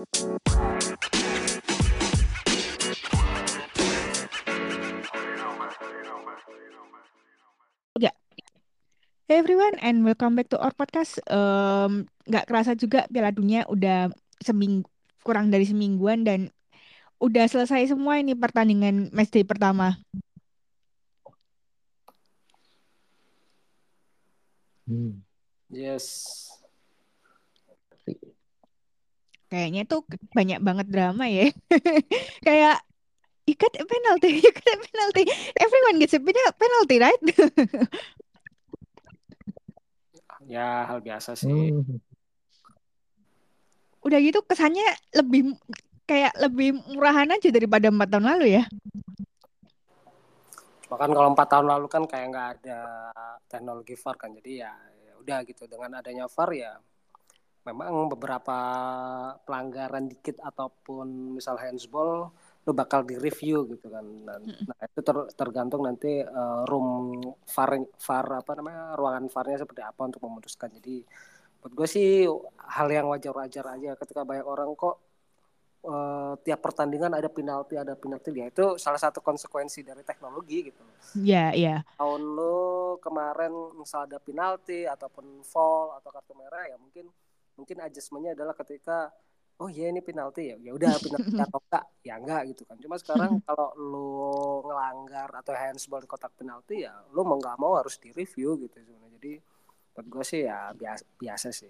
Ya. Hey everyone and welcome back to our podcast. Um, nggak kerasa juga Piala Dunia udah seminggu kurang dari semingguan dan udah selesai semua ini pertandingan match day pertama. Hmm. Yes. Kayaknya tuh banyak banget drama ya. Kayak you got a penalty, you got a penalty. Everyone gets a pena- penalty, right? Ya hal biasa sih. Hmm. Udah gitu kesannya lebih kayak lebih murahan aja daripada empat tahun lalu ya. Bahkan kalau empat tahun lalu kan kayak nggak ada teknologi VAR kan, jadi ya, ya udah gitu. Dengan adanya VAR ya, memang beberapa pelanggaran dikit ataupun misal handsball lu bakal di review gitu kan. Nah, nah itu ter- tergantung nanti eh, room VAR VAR apa namanya ruangan VAR-nya seperti apa untuk memutuskan. Jadi buat gue sih hal yang wajar-wajar aja ketika banyak orang kok eh, tiap pertandingan ada penalti ada penalti ya itu salah satu konsekuensi dari teknologi gitu Iya, iya. tahun lu kemarin misal ada penalti ataupun foul atau kartu merah ya mungkin mungkin adjustmentnya adalah ketika oh iya ini penalti ya ya udah penalti atau enggak ya enggak gitu kan cuma sekarang kalau lu ngelanggar atau handsball di kotak penalti ya lu mau nggak mau harus di review gitu sebenarnya jadi buat gue sih ya biasa biasa sih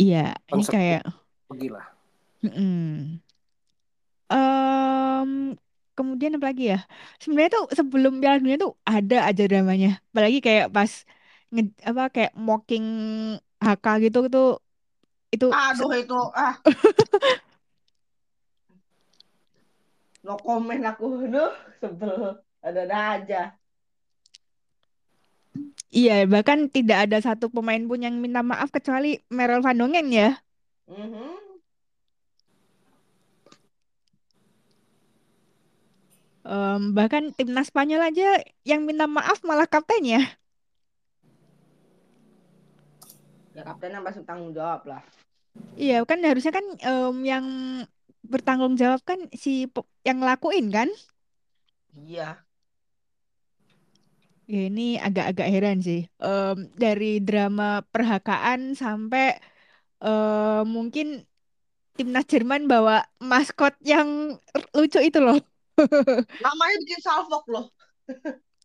Iya, ini kayak gila Mm-mm. Em, kemudian apa lagi ya? Sebenarnya tuh sebelum Piala Dunia tuh ada aja dramanya. Apalagi kayak pas nge, apa kayak mocking HK gitu tuh itu Aduh itu ah. no comment aku Duh, sebel. Ada-ada aja. iya bahkan tidak ada satu pemain pun yang minta maaf kecuali Merel Van Dongen ya. Mhm. Em, bahkan timnas Spanyol aja yang minta maaf malah kaptennya. Ya kaptennya pasti tanggung jawab lah. Iya kan harusnya kan em, yang bertanggung jawab kan si yang ngelakuin kan? Iya. Ya ini agak-agak heran sih. Em, dari drama perhakaan sampai eh, mungkin timnas Jerman bawa maskot yang lucu itu loh. Namanya bikin salfok loh.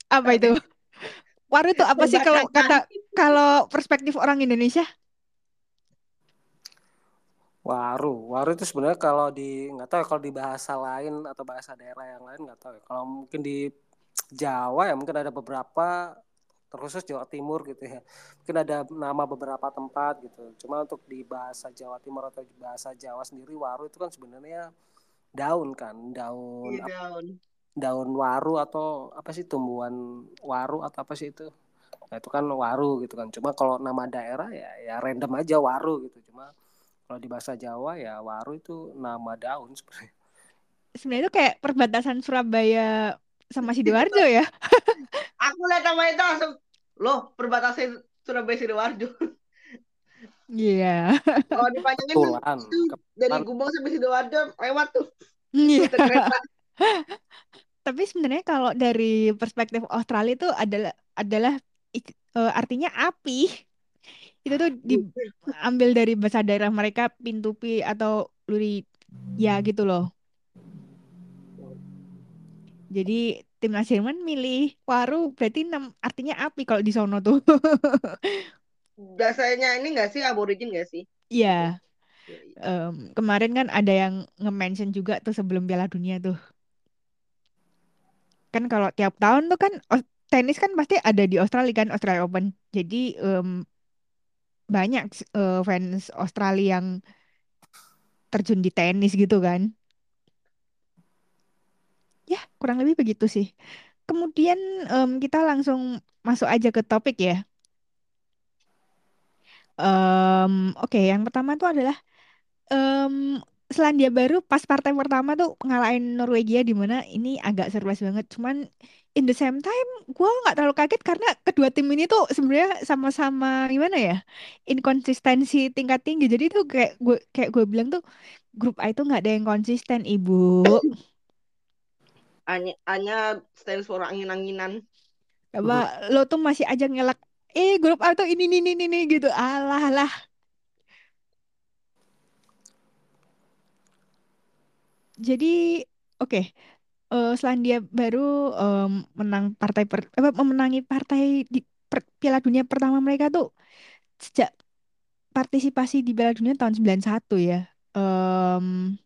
Apa itu? Waru itu apa sih kalau kata kalau perspektif orang Indonesia? Waru, waru itu sebenarnya kalau di nggak tahu ya kalau di bahasa lain atau bahasa daerah yang lain nggak tahu ya. Kalau mungkin di Jawa ya mungkin ada beberapa terkhusus Jawa Timur gitu ya. Mungkin ada nama beberapa tempat gitu. Cuma untuk di bahasa Jawa Timur atau di bahasa Jawa sendiri waru itu kan sebenarnya daun kan, daun Iya, apa- daun. waru atau apa sih tumbuhan waru atau apa sih itu? Nah, itu kan waru gitu kan. Cuma kalau nama daerah ya ya random aja waru gitu. Cuma kalau di bahasa Jawa ya waru itu nama daun sebenarnya. Sebenarnya itu kayak perbatasan Surabaya sama Sidoarjo ya. Aku lihat nama itu langsung loh perbatasan Surabaya Sidoarjo. Iya. Kalau dipanjangin itu dari. Gubeng sampai Sidoarjo lewat tuh Iya. rute kereta. Tapi sebenarnya kalau dari perspektif Australia itu adalah adalah eh, artinya api. Itu tuh diambil dari bahasa daerah mereka pintupi atau luri ya gitu loh. Jadi timnas Jerman milih waru berarti nam, artinya api kalau di sono tuh. Biasanya ini nggak sih aborigin nggak sih? Iya. Em, kemarin kan ada yang nge-mention juga tuh sebelum Piala Dunia tuh. Kan kalau tiap tahun tuh kan Aus- tenis kan pasti ada di Australia kan Australia Open. Jadi em, banyak eh, fans Australia yang terjun di tenis gitu kan. Ya, kurang lebih begitu sih. Kemudian em, kita langsung masuk aja ke topik ya. Em, Oke, yang pertama tuh adalah em, Selandia Baru pas partai pertama tuh ngalahin Norwegia di mana ini agak surprise banget. Cuman in the same time gue nggak terlalu kaget karena kedua tim ini tuh sebenarnya sama-sama gimana ya inkonsistensi tingkat tinggi. Jadi tuh kayak gue kayak gue bilang tuh grup A itu nggak ada yang konsisten ibu. Hanya, hanya stands for angin-anginan. Coba lo tuh masih aja ngelak. Eh grup A tuh ini ini ini ini gitu. Alah lah. Jadi oke. eh, Selandia Baru em, menang partai per, apa, memenangi partai di per- Piala Dunia pertama mereka tuh sejak partisipasi di Piala Dunia tahun 91 ya. Em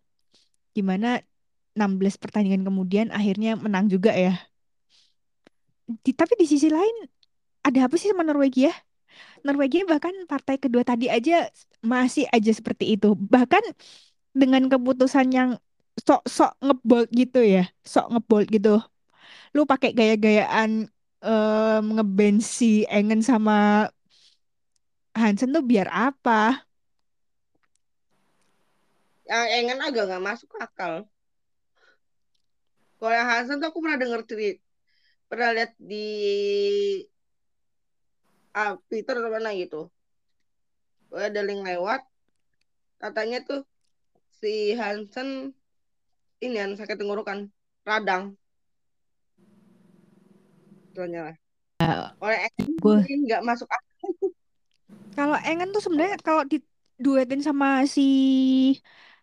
gimana 16 pertandingan kemudian akhirnya menang juga ya. Di- tapi di sisi lain ada apa sih sama Norwegia? Norwegia bahkan partai kedua tadi aja masih aja seperti itu. Bahkan dengan keputusan yang sok-sok ngebold gitu ya, sok ngebold gitu. Lu pakai gaya-gayaan em, ngeband si Engen sama Hansen tuh biar apa? Yang Engen agak nggak masuk akal. Kalau yang Hansen tuh aku pernah denger cerita, pernah lihat di ah, Twitter atau mana gitu. Ada link lewat, katanya tuh si Hansen ini yang sakit tenggorokan, radang. Soalnya lah. Oleh Engen Gue nggak masuk akal. kalau Engen tuh sebenarnya kalau diduetin sama si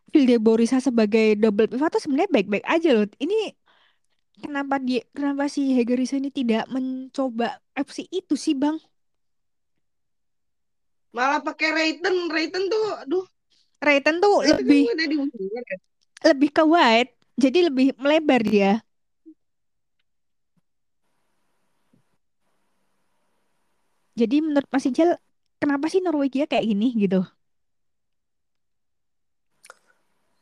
Vilde Borisa sebagai double pivot tuh sebenarnya baik-baik aja loh. Ini kenapa dia kenapa si Hegerisa ini tidak mencoba opsi itu sih Bang? Malah pakai Rayton, Rayton tuh, aduh, Rayton tuh Rayton kan lebih kan. Lebih ke wide, jadi lebih melebar dia. Jadi menurut Mas Ijal, kenapa sih Norwegia kayak gini gitu?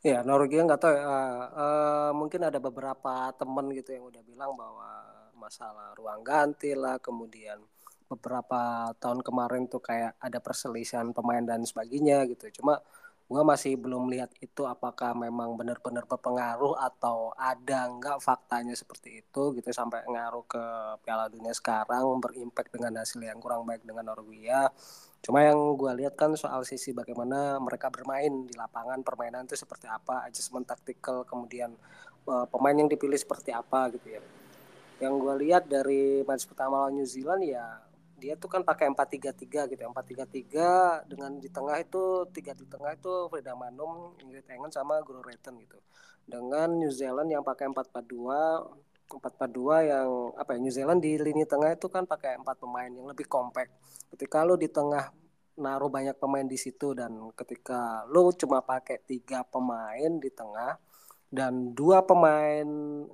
Ya, Norwegia nggak tahu ya. Eh, mungkin ada beberapa temen gitu yang udah bilang bahwa masalah ruang ganti lah, kemudian beberapa tahun kemarin tuh kayak ada perselisihan pemain dan sebagainya gitu. Cuma gua masih belum lihat itu apakah memang benar-benar berpengaruh atau ada nggak faktanya seperti itu gitu sampai ngaruh ke Piala Dunia sekarang berimpact dengan hasil yang kurang baik dengan Norwegia. Cuma yang gue lihat kan soal sisi bagaimana mereka bermain di lapangan permainan itu seperti apa, adjustment taktikal, kemudian uh, pemain yang dipilih seperti apa gitu ya. Yang gue lihat dari match pertama lawan New Zealand ya dia tuh kan pakai 4-3-3 gitu ya. 4-3-3 dengan di tengah itu tiga di tengah itu Freda Manum, Ingrid Engen sama Guru Reten gitu. Dengan New Zealand yang pakai 4-4-2 4-4-2 yang apa ya New Zealand di lini tengah itu kan pakai empat pemain yang lebih kompak. Ketika lo di tengah naruh banyak pemain di situ dan ketika lo cuma pakai tiga pemain di tengah dan dua pemain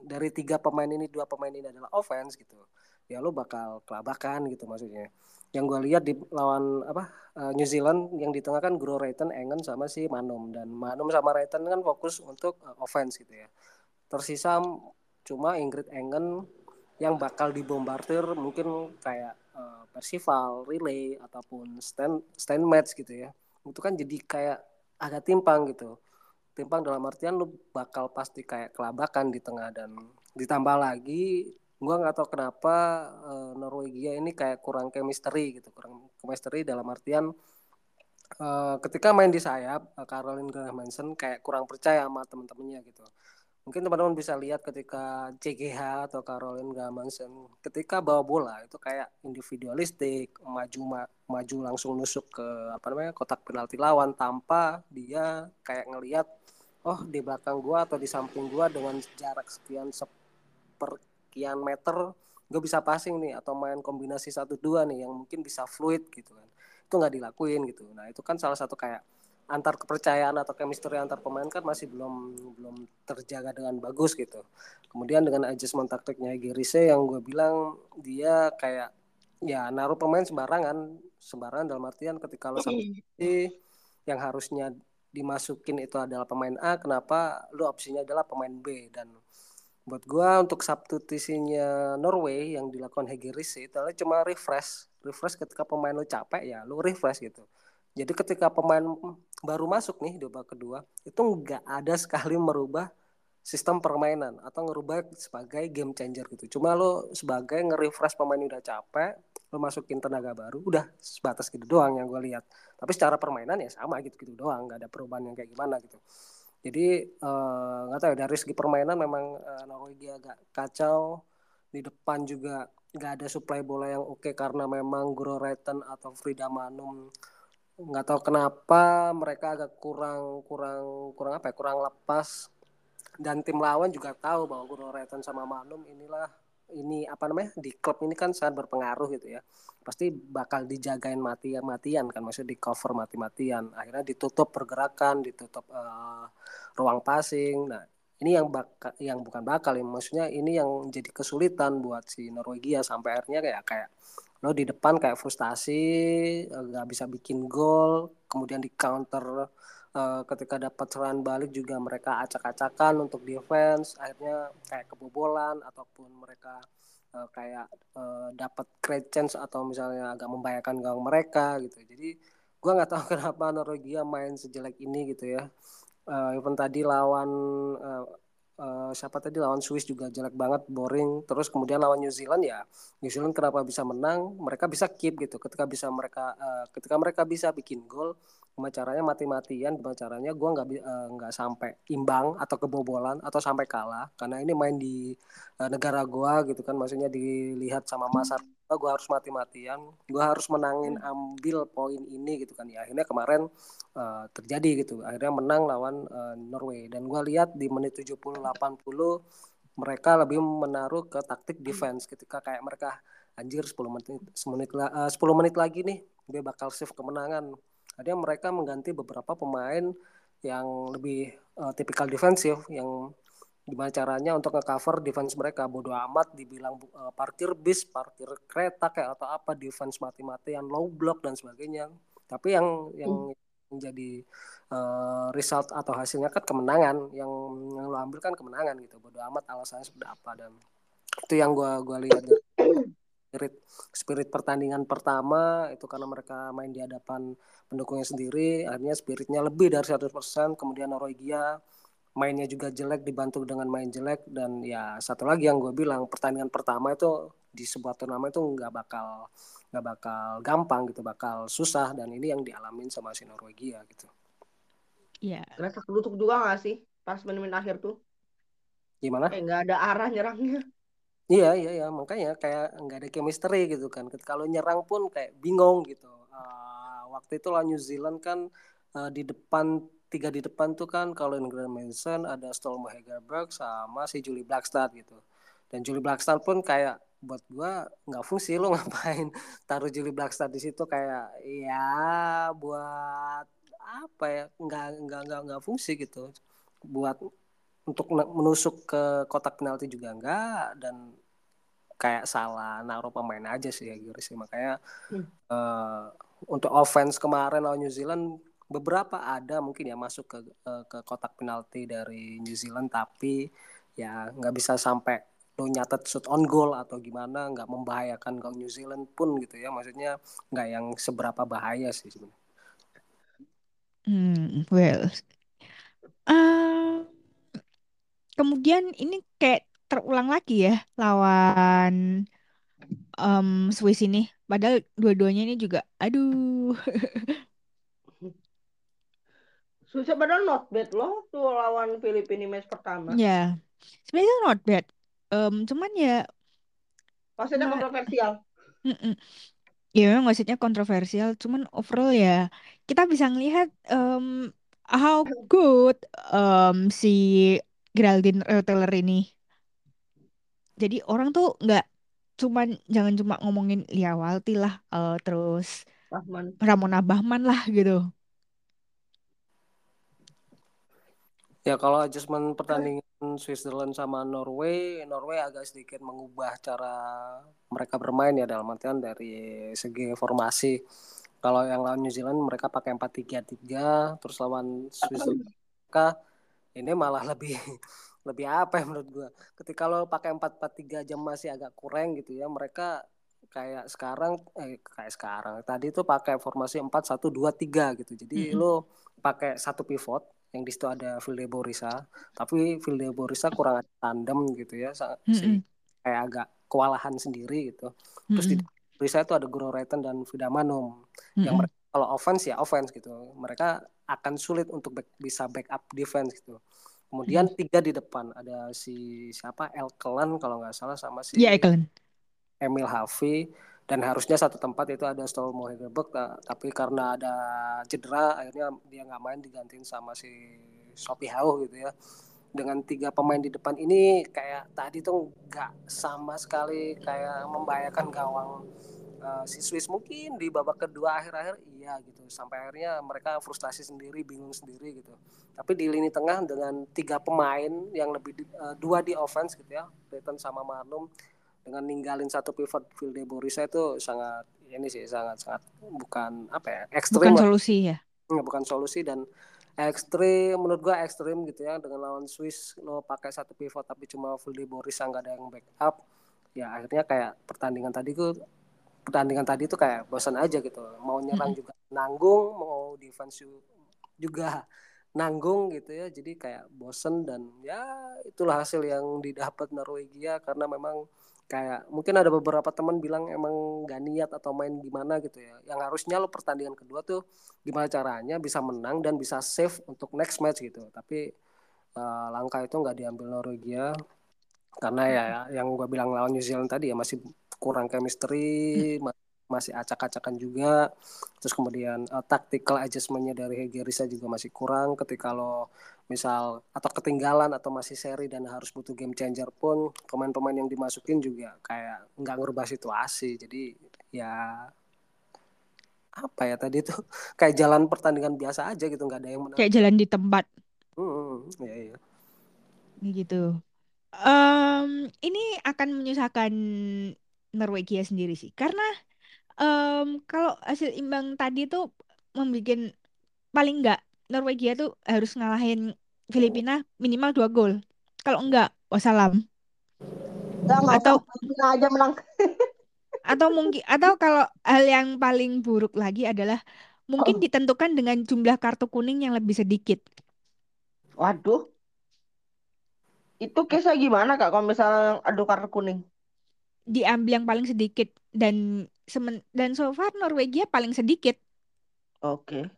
dari tiga pemain ini dua pemain ini adalah offense gitu ya lo bakal kelabakan gitu maksudnya yang gue lihat di lawan apa uh, New Zealand yang di tengah kan Gro Rayton Engen sama si Manum dan Manum sama Rayton kan fokus untuk uh, offense gitu ya tersisa cuma Ingrid Engen yang bakal dibombardir mungkin kayak uh, Percival, relay ataupun stand stand match gitu ya. Itu kan jadi kayak agak timpang gitu. Timpang dalam artian lu bakal pasti kayak kelabakan di tengah dan ditambah lagi gua nggak tahu kenapa uh, Norwegia ini kayak kurang chemistry gitu, kurang chemistry dalam artian uh, ketika main di sayap Caroline Graham kayak kurang percaya sama temen-temennya gitu. Mungkin teman-teman bisa lihat ketika CGH atau Caroline Gamansen ketika bawa bola itu kayak individualistik maju ma maju langsung nusuk ke apa namanya kotak penalti lawan tanpa dia kayak ngelihat oh di belakang gua atau di samping gua dengan jarak sekian seperkian meter gue bisa passing nih atau main kombinasi satu dua nih yang mungkin bisa fluid gitu kan. Itu nggak dilakuin gitu. Nah itu kan salah satu kayak antar kepercayaan atau chemistry antar pemain kan masih belum belum terjaga dengan bagus gitu. Kemudian dengan adjustment taktiknya Girise yang gue bilang dia kayak ya naruh pemain sembarangan, sembarangan dalam artian ketika lo sampai yang harusnya dimasukin itu adalah pemain A, kenapa lo opsinya adalah pemain B? Dan buat gue untuk substitusinya Norway yang dilakukan Hegerise itu cuma refresh refresh ketika pemain lo capek ya lo refresh gitu jadi ketika pemain baru masuk nih di babak kedua itu nggak ada sekali merubah sistem permainan atau ngerubah sebagai game changer gitu. Cuma lo sebagai nge-refresh pemain udah capek, lo masukin tenaga baru, udah sebatas gitu doang yang gue lihat. Tapi secara permainan ya sama gitu-gitu doang, nggak ada perubahan yang kayak gimana gitu. Jadi nggak uh, tahu ya dari segi permainan memang uh, Norwegia agak kacau. Di depan juga nggak ada supply bola yang oke karena memang Guro Reiten atau Frida Manum nggak tahu kenapa mereka agak kurang kurang kurang apa ya kurang lepas dan tim lawan juga tahu bahwa Guru Reton sama Manum inilah ini apa namanya di klub ini kan sangat berpengaruh gitu ya. Pasti bakal dijagain mati matian kan maksudnya di cover mati matian akhirnya ditutup pergerakan ditutup uh, ruang passing. Nah ini yang bakal yang bukan bakal ya maksudnya ini yang jadi kesulitan buat si Norwegia sampai akhirnya kayak kayak lo di depan kayak frustasi nggak bisa bikin gol kemudian di counter uh, ketika dapat serangan balik juga mereka acak-acakan untuk defense akhirnya kayak kebobolan ataupun mereka uh, kayak uh, dapat great chance atau misalnya agak membahayakan gawang mereka gitu. Jadi gue nggak tahu kenapa Norwegia main sejelek ini gitu ya. Uh, even tadi lawan uh, uh, siapa tadi lawan Swiss juga jelek banget boring. Terus kemudian lawan New Zealand ya New Zealand kenapa bisa menang? Mereka bisa keep gitu. Ketika bisa mereka uh, ketika mereka bisa bikin gol gimana caranya mati-matian gimana caranya gue nggak uh, nggak sampai imbang atau kebobolan atau sampai kalah. Karena ini main di uh, negara gue gitu kan maksudnya dilihat sama masa gue harus mati-matian gue harus menangin ambil poin ini gitu kan. Ya akhirnya kemarin uh, terjadi gitu. Akhirnya menang lawan uh, Norway. Dan gue lihat di menit 70 80 mereka lebih menaruh ke taktik defense ketika kayak mereka anjir 10 menit 10 menit, uh, 10 menit lagi nih dia bakal save kemenangan Akhirnya mereka mengganti beberapa pemain yang lebih uh, tipikal defensif yang gimana caranya untuk ngecover defense mereka. Bodoh amat dibilang uh, parkir bis parkir kereta kayak atau apa defense mati-matian low block dan sebagainya. Tapi yang yang hmm. menjadi uh, result atau hasilnya kan kemenangan. Yang yang lo ambil kan kemenangan gitu. Bodoh amat alasannya seperti apa dan itu yang gua gua lihat spirit spirit pertandingan pertama itu karena mereka main di hadapan pendukungnya sendiri akhirnya spiritnya lebih dari 100% kemudian Norwegia mainnya juga jelek dibantu dengan main jelek dan ya satu lagi yang gue bilang pertandingan pertama itu di sebuah turnamen itu nggak bakal nggak bakal gampang gitu bakal susah dan ini yang dialamin sama si Norwegia gitu Iya. Yeah. Rasa kedutuk juga gak sih pas menit-menit akhir tuh? Gimana? Kayak nggak ada arah nyerangnya. Iya iya iya makanya kayak nggak ada chemistry gitu kan. Kalau nyerang pun kayak bingung gitu. Uh, waktu itu lah New Zealand kan uh, di depan tiga di depan tuh kan kalau Ingrid Mason ada Stolmo Hegerberg sama si Julie Blackstad gitu. Dan Julie Blackstad pun kayak buat gua nggak fungsi lo ngapain taruh Julie Blackstad di situ kayak ya buat apa ya nggak nggak nggak nggak fungsi gitu buat untuk menusuk ke kotak penalti juga enggak dan kayak salah naruh pemain aja sih ya sih makanya hmm. uh, untuk offense kemarin lawan New Zealand beberapa ada mungkin ya masuk ke uh, ke kotak penalti dari New Zealand tapi ya nggak bisa sampai lo nyatet shoot on goal atau gimana nggak membahayakan gol New Zealand pun gitu ya maksudnya nggak yang seberapa bahaya sih sebenarnya. Hmm, well, uh, kemudian ini kayak terulang lagi ya lawan um, Swiss ini. Padahal dua-duanya ini juga, aduh. Swiss padahal not bad loh tuh lawan Filipina match pertama. Ya, sebenarnya not bad. Um, cuman ya. Maksudnya kontroversial. Mm -mm. Ya memang maksudnya kontroversial. Cuman overall ya kita bisa ngelihat um, how good um, si Geraldine Retailer ini. Jadi orang tuh nggak cuman jangan cuma ngomongin Lia Walti lah, uh, terus Bahman. Ramona Bahman lah gitu. Ya kalau adjustment pertandingan Switzerland sama Norway, Norway agak sedikit mengubah cara mereka bermain ya dalam artian dari segi formasi. Kalau yang lawan New Zealand mereka pakai 4-3-3, terus lawan Switzerland mereka ini malah lebih lebih apa ya menurut gua ketika lo pakai empat empat tiga jam masih agak kurang gitu ya mereka kayak sekarang eh kayak sekarang tadi itu pakai formasi empat satu dua tiga gitu jadi mm -hmm. lo pakai satu pivot yang di situ ada Vilde Borisa tapi Vilde Borisa kurang tandem gitu ya Mm-mm. si kayak agak kewalahan sendiri gitu terus di Mm-mm. Borisa itu ada Guru Reten dan Vida Manum yang Mm-mm. mereka kalau offense ya offense gitu mereka akan sulit untuk back- bisa backup defense gitu. Kemudian tiga di depan ada si siapa? Elkelan kalau nggak salah sama si Iya, Ekelen. Emil Hafi dan harusnya satu tempat itu ada Stolmo Hegerberg ta- tapi karena ada cedera akhirnya dia nggak main digantiin sama si Sopi Hau gitu ya. Dengan tiga pemain di depan ini kayak tadi tuh nggak sama sekali kayak membahayakan gawang eh, si Swiss mungkin di babak kedua akhir-akhir iya gitu sampai akhirnya mereka frustasi sendiri bingung sendiri gitu tapi di lini tengah dengan tiga pemain yang lebih di- eh, dua di offense gitu ya Breton sama Marlum dengan ninggalin satu pivot Vilde Borisa itu sangat ini sih sangat sangat bukan apa ya ekstrim Bukan lah. solusi ya. Nggak, bukan solusi dan ekstrim menurut gua ekstrim gitu ya dengan lawan Swiss lo pakai satu pivot tapi cuma Vilde Borisa nggak ada yang backup ya akhirnya kayak pertandingan tadi tuh pertandingan tadi tuh kayak bosan aja gitu. Mau nyerang juga nanggung mau defense ju- juga nanggung gitu ya. Jadi kayak bosen dan ya itulah hasil yang didapat Norwegia karena memang kayak mungkin ada beberapa teman bilang emang gak niat atau main gimana gitu ya. Yang harusnya lo pertandingan kedua tuh gimana caranya bisa menang dan bisa save untuk next match gitu. Tapi eh, langkah itu nggak diambil Norwegia. Karena ya yang gue bilang lawan New Zealand tadi ya masih kurang chemistry ma- masih acak-acakan juga. Terus kemudian eh, tactical adjustmentnya dari Hegerisa juga masih kurang. Ketika lo misal atau ketinggalan atau masih seri dan harus butuh game changer pun pemain-pemain yang dimasukin juga kayak nggak ngerubah situasi. Jadi ya apa ya tadi tuh? Kayak jalan pertandingan biasa aja gitu nggak ada yang menang Kayak jalan di tempat. Hmm, ya ya gitu. Em, ini akan menyusahkan Norwegia sendiri sih. Karena em, kalau hasil imbang tadi tuh membuat paling enggak Norwegia tuh harus ngalahin Filipina minimal dua gol. Kalau enggak, wassalam. Atau Filipina aja menang. atau mungkin atau kalau hal yang paling buruk lagi adalah mungkin ditentukan dengan jumlah kartu kuning yang lebih sedikit. Waduh, itu kisah gimana kak kalau misalnya adu kartu kuning? Diambil yang paling sedikit dan semen, dan so far Norwegia paling sedikit. Oke.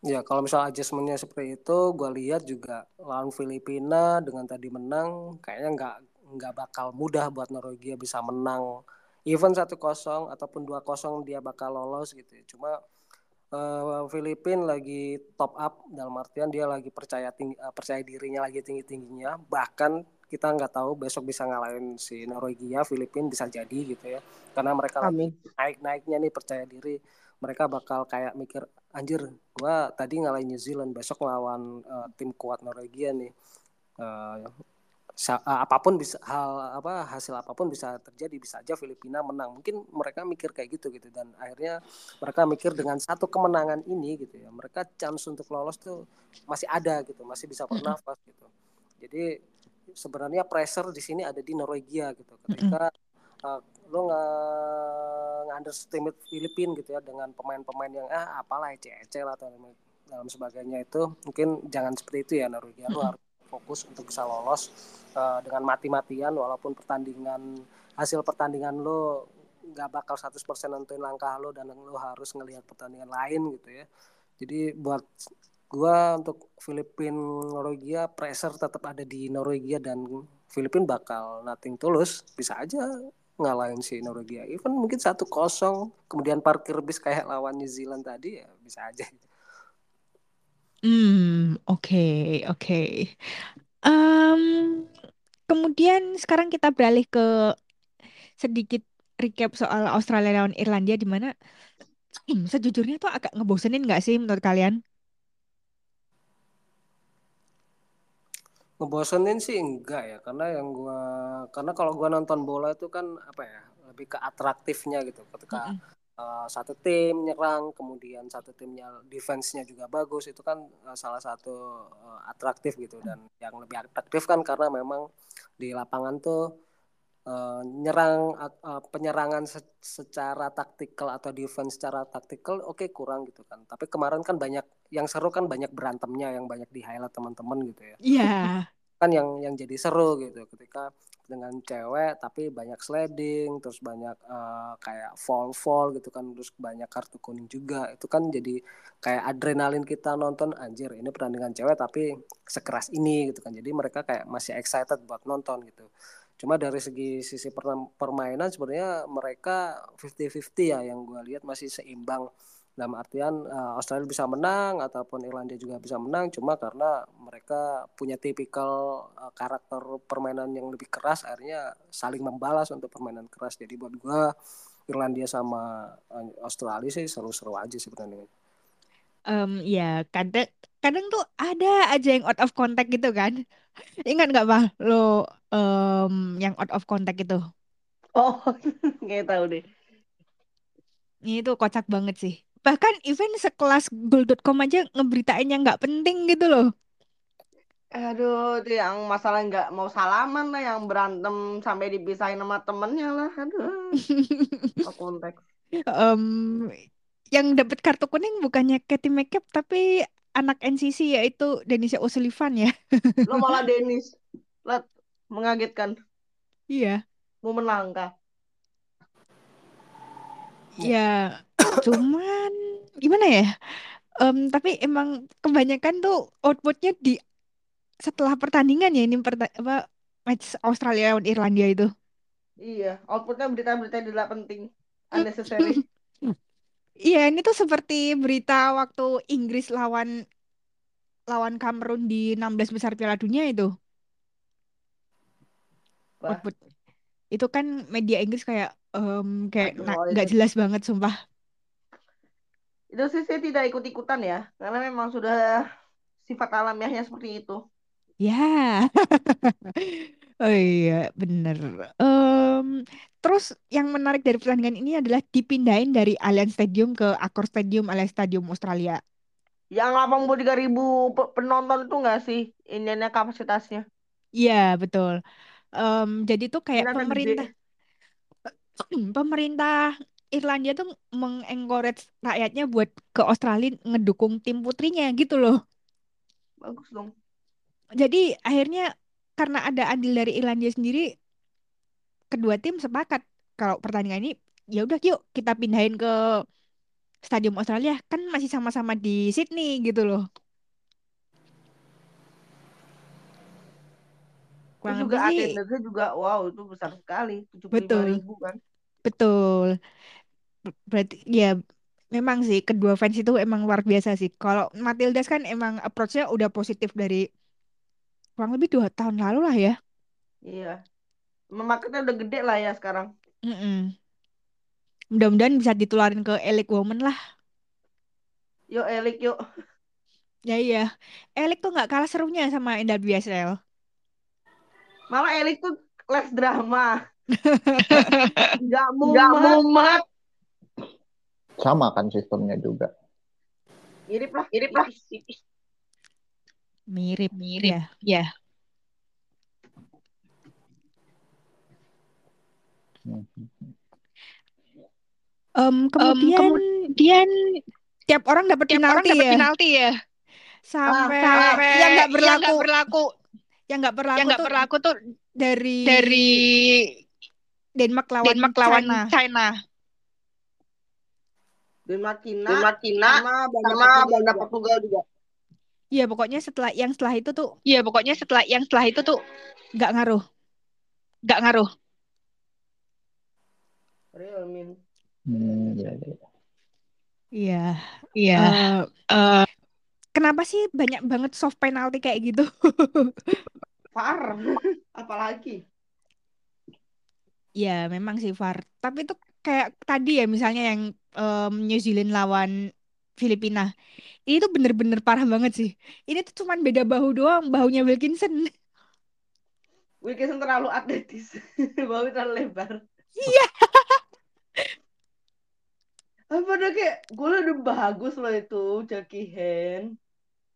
Ya, kalau misal adjustmentnya seperti itu, gue lihat juga lawan Filipina dengan tadi menang, kayaknya nggak nggak bakal mudah buat Norwegia bisa menang. Even 1-0 ataupun 2-0 dia bakal lolos gitu ya. Cuma eh, Filipina lagi top up dalam artian dia lagi percaya tinggi, eh, percaya dirinya lagi tinggi tingginya. Bahkan kita nggak tahu besok bisa ngalahin si Norwegia, Filipina bisa jadi gitu ya. Karena mereka Amin. naik-naiknya nih percaya diri. Mereka bakal kayak mikir anjir gua tadi ngalahin New Zealand besok lawan eh, tim kuat Norwegia nih. Eh, apa pun bisa hal apa hasil apa pun bisa terjadi bisa aja Filipina menang. Mungkin mereka mikir kayak gitu gitu. Dan akhirnya mereka mikir dengan satu kemenangan ini gitu ya mereka chance untuk lolos tuh masih ada gitu. Masih bisa bernafas gitu. Jadi sebenarnya pressure di sini ada di Norwegia gitu. Ketika uh, lo nggak underestimate Filipina gitu ya dengan pemain-pemain yang ah apalah ece-ece lah atau dalam sebagainya itu mungkin jangan seperti itu ya Norwegia lo harus fokus untuk bisa lolos uh, dengan mati-matian walaupun pertandingan hasil pertandingan lo nggak bakal 100% nentuin langkah lo dan lo harus ngelihat pertandingan lain gitu ya. Jadi buat gua untuk Filipina Norwegia pressure tetap ada di Norwegia dan Filipina bakal nothing tulus bisa aja ngalahin si Norwegia even mungkin satu kosong kemudian parkir bis kayak lawan New Zealand tadi ya bisa aja Hmm, oke, oke. Em, kemudian sekarang kita beralih ke sedikit recap soal Australia lawan Irlandia di mana hmm, sejujurnya tuh agak ngebosenin nggak sih menurut kalian? Ngebosenin sih enggak ya karena yang gua karena kalau gua nonton bola itu kan apa ya lebih ke atraktifnya gitu. Ketika uh, satu tim nyerang kemudian satu timnya defense-nya juga bagus itu kan uh, salah satu uh, atraktif gitu. Dan yang lebih atraktif kan karena memang di lapangan tuh uh, nyerang uh, penyerangan se secara taktikal atau defense secara taktikal oke okay, kurang gitu kan. Tapi kemarin kan banyak yang seru kan banyak berantemnya yang banyak di highlight teman-teman gitu ya. Iya. Yeah. kan yang yang jadi seru gitu ketika dengan cewek tapi banyak sliding terus banyak uh, kayak fall fall gitu kan terus banyak kartu kuning juga. Itu kan jadi kayak adrenalin kita nonton anjir ini pertandingan cewek tapi sekeras ini gitu kan. Jadi mereka kayak masih excited buat nonton gitu cuma dari segi sisi permainan sebenarnya mereka 50-50 ya yang gue lihat masih seimbang. Dalam artian uh, Australia bisa menang ataupun Irlandia juga bisa menang cuma karena mereka punya tipikal uh, karakter permainan yang lebih keras akhirnya saling membalas untuk permainan keras. Jadi buat gua Irlandia sama uh, Australia sih seru-seru aja sebenarnya. Um, ya kadang kadang tuh ada aja yang out of contact gitu kan ingat nggak pak? Lo um, yang out of contact itu? Oh nggak tahu deh. Ini tuh kocak banget sih. Bahkan event sekelas goal.com aja ngeberitain yang nggak penting gitu loh. Aduh itu yang masalah nggak mau salaman lah yang berantem sampai dipisahin sama temennya lah. Aduh konteks um, yang dapat kartu kuning bukannya Katie Makeup tapi anak NCC yaitu Dennis O'Sullivan ya. Lo malah Dennis lihat mengagetkan. Iya. Mau menang kah ya cuman gimana ya? Um, tapi emang kebanyakan tuh outputnya di setelah pertandingan ya ini perta apa match Australia lawan Irlandia itu. Iya outputnya berita-berita yang tidak penting unnecessary iya ini tuh seperti berita waktu Inggris lawan lawan Kamerun di 16 besar Piala Dunia itu. Wah. itu kan media Inggris kayak um, kayak nggak jelas banget sumpah. Itu sih saya tidak ikut-ikutan ya, karena memang sudah sifat alamiahnya seperti itu. Ya, oh iya bener. Um, terus yang menarik dari pertandingan ini adalah dipindahin dari Allianz Stadium ke Accor Stadium alias Stadium Australia. Yang 83 ribu penonton itu nggak sih ininya kapasitasnya? Iya betul. Um, jadi tuh kayak pemerintah pemerintah Irlandia tuh mengencourage rakyatnya buat ke Australia ngedukung tim putrinya gitu loh. Bagus dong. Jadi akhirnya karena ada andil dari Irlandia sendiri, kedua tim sepakat kalau pertandingan ini ya udah yuk kita pindahin ke Stadium Australia kan masih sama-sama di Sydney gitu loh. Kurang juga attendance juga wow itu besar sekali 75 Betul. ribu kan. Betul berarti ya memang sih kedua fans itu emang luar biasa sih. Kalau Matildas kan emang approach-nya udah positif dari kurang lebih dua tahun lalu lah ya. Iya. Memaketnya udah gede lah ya sekarang. Mm -mm. Mudah-mudahan bisa ditularin ke Elik Woman lah. Yuk Elik yuk. Ya iya. Elik tuh nggak kalah serunya sama NWSL. Malah Elik tuh less drama. Gak mumet sama kan sistemnya juga mirip lah mirip lah mirip mirip ya, ya. Um, kemudian, um, kemudian tiap orang dapat penalti, ya. penalti ya sampai, sampai yang nggak berlaku, berlaku yang nggak berlaku yang nggak berlaku tuh dari dari Denmark lawan Denmark lawan China. China. Denmark Cina, Denmark Cina sama Portugal, Portugal juga. Iya pokoknya setelah yang setelah itu tuh Iya pokoknya setelah yang setelah itu tuh nggak ngaruh. Nggak ngaruh. Real min. Hmm, iya iya. Iya, iya. Uh, uh, kenapa sih banyak banget soft penalty kayak gitu? Far apalagi? Ya memang sih Far tapi itu kayak tadi ya misalnya yang um, New Zealand lawan Filipina. Ini tuh bener-bener parah banget sih. Ini tuh cuman beda bahu doang, bahunya Wilkinson. Wilkinson terlalu atletis, bahu terlalu lebar. Iya. Apa udah kayak gue udah bagus loh itu Jackie Hand.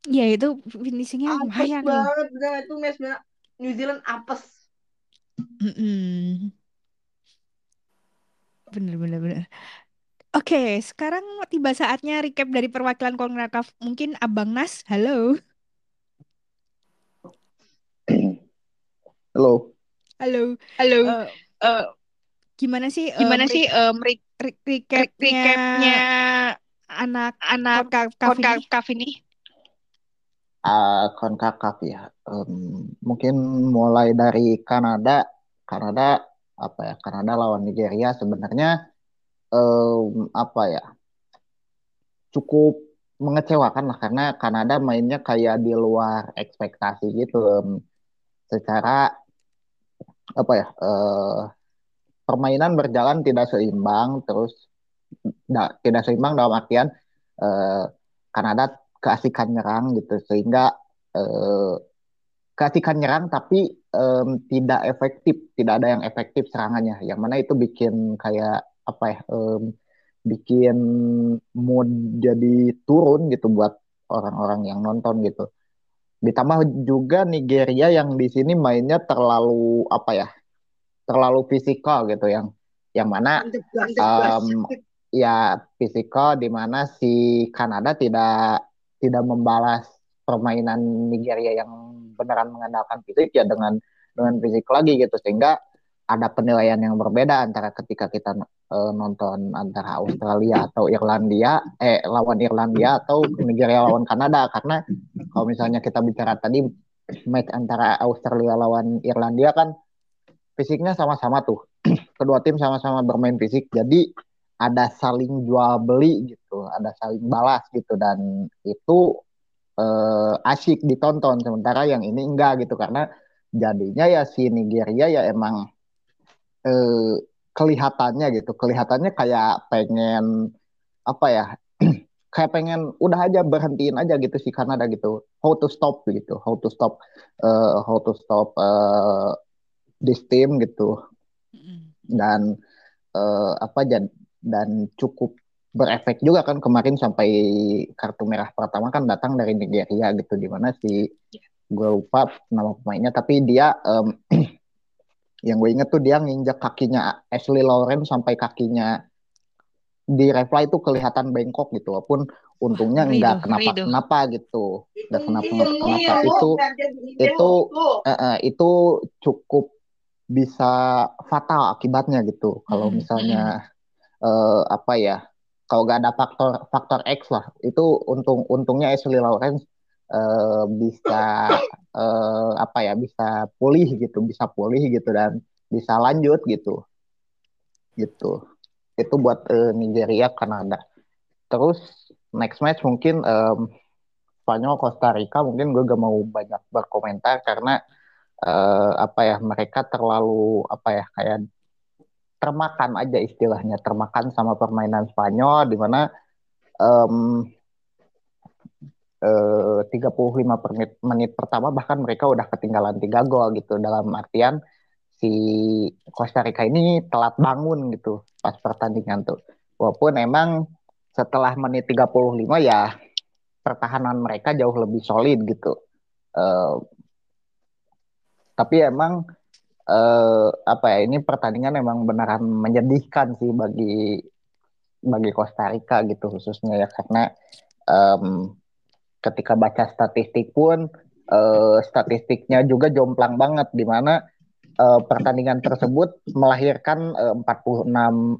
Ya itu finishingnya lumayan banget, loh. itu match New Zealand apes. Mm-mm. Bener, bener, bener. Oke, sekarang tiba saatnya recap dari perwakilan Konkakaf. Mungkin Abang Nas, halo. Halo. Halo. Halo, Eh, eh, gimana sih gimana sih em, re- re- re- recapnya recapnya anak anak Konkakaf ini? Konkakaf ini? CONCACAF ya. Em, mungkin mulai dari Kanada. Kanada apa ya? Kanada lawan Nigeria sebenarnya em, apa ya? Cukup mengecewakan lah karena Kanada mainnya kayak di luar ekspektasi gitu. Em, secara apa ya? eh, permainan berjalan tidak seimbang, terus da- tidak seimbang dalam artian eh, Kanada keasikan nyerang gitu sehingga eh, keasikan nyerang tapi em, tidak efektif, tidak ada yang efektif serangannya. Yang mana itu bikin kayak apa ya? em, bikin mood jadi turun gitu buat orang-orang yang nonton gitu. Ditambah juga Nigeria yang di sini mainnya terlalu apa ya? Terlalu fisikal gitu yang yang mana em, ya fisikal di mana si Kanada tidak tidak membalas permainan Nigeria yang beneran mengandalkan fisik ya dengan dengan fisik lagi gitu sehingga ada penilaian yang berbeda antara ketika kita eh, nonton antara Australia atau Irlandia eh lawan Irlandia atau Nigeria lawan Kanada. Karena kalau misalnya kita bicara tadi match antara Australia lawan Irlandia kan fisiknya sama-sama tuh. Kedua tim sama-sama bermain fisik. Jadi ada saling jual beli gitu ada saling balas gitu. Dan itu eh, asyik ditonton. Sementara yang ini enggak gitu. Karena jadinya ya si Nigeria ya emang eh, kelihatannya gitu. Kelihatannya kayak pengen apa ya kayak pengen udah aja berhentiin aja gitu si Kanada gitu how to stop gitu. How to stop eh, how to stop eh, this team gitu. Dan eh, apa dan dan cukup berefek juga kan kemarin sampai kartu merah pertama kan datang dari Nigeria gitu di mana si gue lupa nama pemainnya tapi dia em, yang gue inget tuh dia nginjak kakinya Ashley Lawrence sampai kakinya di reply itu kelihatan bengkok gitu walaupun untungnya nggak tuh. kenapa Ngeri tuh. kenapa gitu nggak kenapa kenapa itu itu eh, itu cukup bisa fatal akibatnya gitu kalau Mm-mm. misalnya eh, apa ya kalau nggak ada faktor faktor X lah itu untung untungnya Ashley Lawrence eh, bisa eh, apa ya bisa pulih gitu bisa pulih gitu dan bisa lanjut gitu. Gitu. Itu buat eh, Nigeria Kanada. Terus next match mungkin em, Spanyol Costa Rica. Mungkin gue gak mau banyak berkomentar karena eh, apa ya mereka terlalu apa ya kayak termakan aja istilahnya. Termakan sama permainan Spanyol di mana em, eh, 35 per menit, menit pertama bahkan mereka udah ketinggalan tiga gol gitu. Dalam artian si Costa Rica ini telat bangun gitu pas pertandingan tuh. Walaupun emang setelah menit 35 ya pertahanan mereka jauh lebih solid gitu. Eh, tapi emang eh, apa ya ini pertandingan emang beneran menyedihkan sih bagi bagi Costa Rica gitu khususnya ya. Karena em, ketika baca statistik pun eh, statistiknya juga jomplang banget di mana eh, pertandingan tersebut melahirkan eh, 46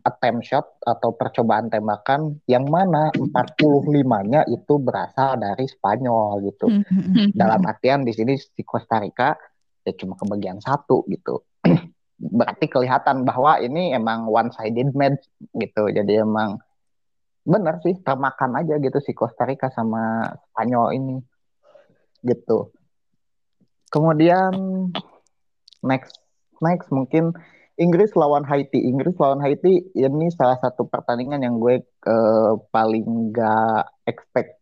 attempt shot atau percobaan tembakan yang mana 45-nya itu berasal dari Spanyol gitu. Mm-mm. dalam artian di sini si Costa Rica ya cuma kebagian satu gitu. Berarti kelihatan bahwa ini emang one sided match gitu. Jadi emang bener sih termakan aja gitu si Costa Rica sama Spanyol ini. Gitu. Kemudian next next mungkin Inggris lawan Haiti. Inggris lawan Haiti ini salah satu pertandingan yang gue eh, paling gak expect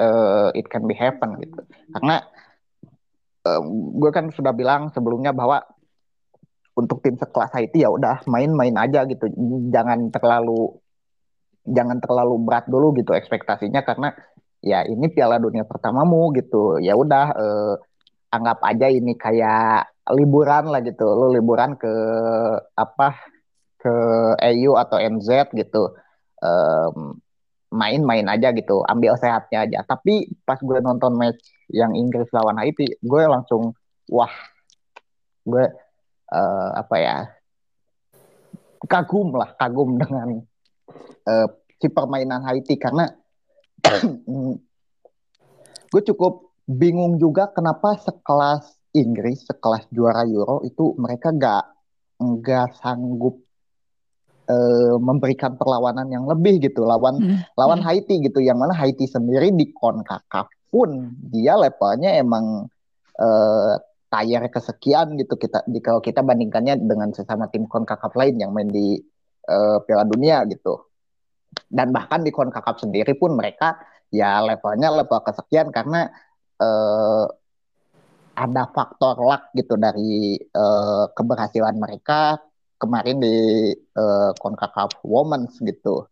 eh, it can be happen gitu. Karena eh, gue kan sudah bilang sebelumnya bahwa untuk tim sekelas Haiti ya udah main-main aja gitu. Jangan terlalu jangan terlalu berat dulu gitu ekspektasinya karena ya ini Piala Dunia pertamamu gitu. Ya udah eh, anggap aja ini kayak liburan lah gitu. Lu liburan ke apa ke EU atau NZ gitu. Um, main-main aja gitu ambil sehatnya aja. Tapi pas gue nonton match yang Inggris lawan Haiti gue langsung wah gue uh, apa ya kagum lah kagum dengan uh, si permainan Haiti karena gue cukup bingung juga kenapa sekelas Inggris sekelas juara Euro itu mereka gak nggak sanggup uh, memberikan perlawanan yang lebih gitu lawan hmm. lawan hmm. Haiti gitu yang mana Haiti sendiri di Concacaf pun dia levelnya emang uh, tayar kesekian gitu kita di, kalau kita bandingkannya dengan sesama tim Concacaf lain yang main di uh, Piala Dunia gitu dan bahkan di Concacaf sendiri pun mereka ya levelnya level kesekian karena uh, ada faktor luck gitu dari uh, keberhasilan mereka kemarin di uh, CONCACAF Women's gitu.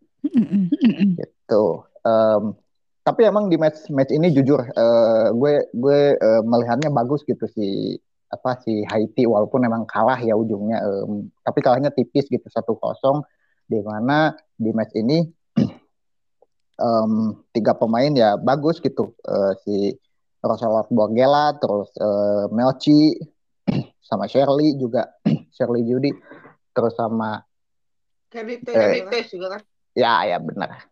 gitu. Um, tapi emang di match match ini jujur uh, gue gue uh, melihatnya bagus gitu si apa si Haiti walaupun emang kalah ya ujungnya um, tapi kalahnya tipis gitu satu kosong di mana di match ini um, tiga pemain ya bagus gitu uh, si Roselot Borgela, terus uh, Melchi, sama Shirley juga, Shirley Judy, terus sama Kevin eh, juga kan? Ya, ya benar.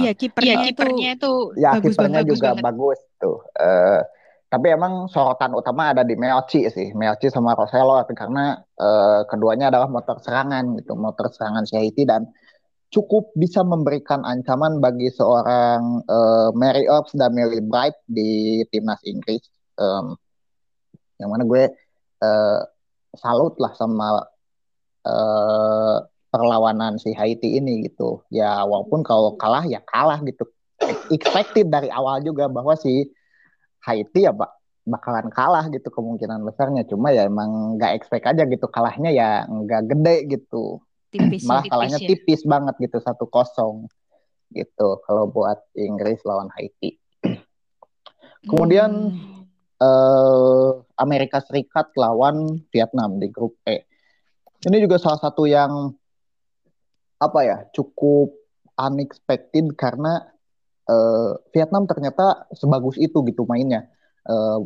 Iya, uh, kipernya, ya, kipernya itu, itu ya kipernya juga banget. bagus tuh. Uh, tapi emang sorotan utama ada di Melchi sih, Melchi sama Roselot karena uh, keduanya adalah motor serangan gitu, motor serangan Haiti dan cukup bisa memberikan ancaman bagi seorang uh, Mary Ops dan Mary Bright di timnas Inggris. Um, yang mana gue uh, salut lah sama uh, perlawanan si Haiti ini gitu. Ya walaupun kalau kalah ya kalah gitu. Expected dari awal juga bahwa si Haiti ya pak bakalan kalah gitu kemungkinan besarnya. Cuma ya emang nggak expect aja gitu kalahnya ya nggak gede gitu tipis malah tipis kalahnya ya. tipis banget gitu satu kosong gitu kalau buat Inggris lawan Haiti kemudian hmm. eh, Amerika Serikat lawan Vietnam di grup E ini juga salah satu yang apa ya cukup unexpected karena eh, Vietnam ternyata sebagus itu gitu mainnya. Eh,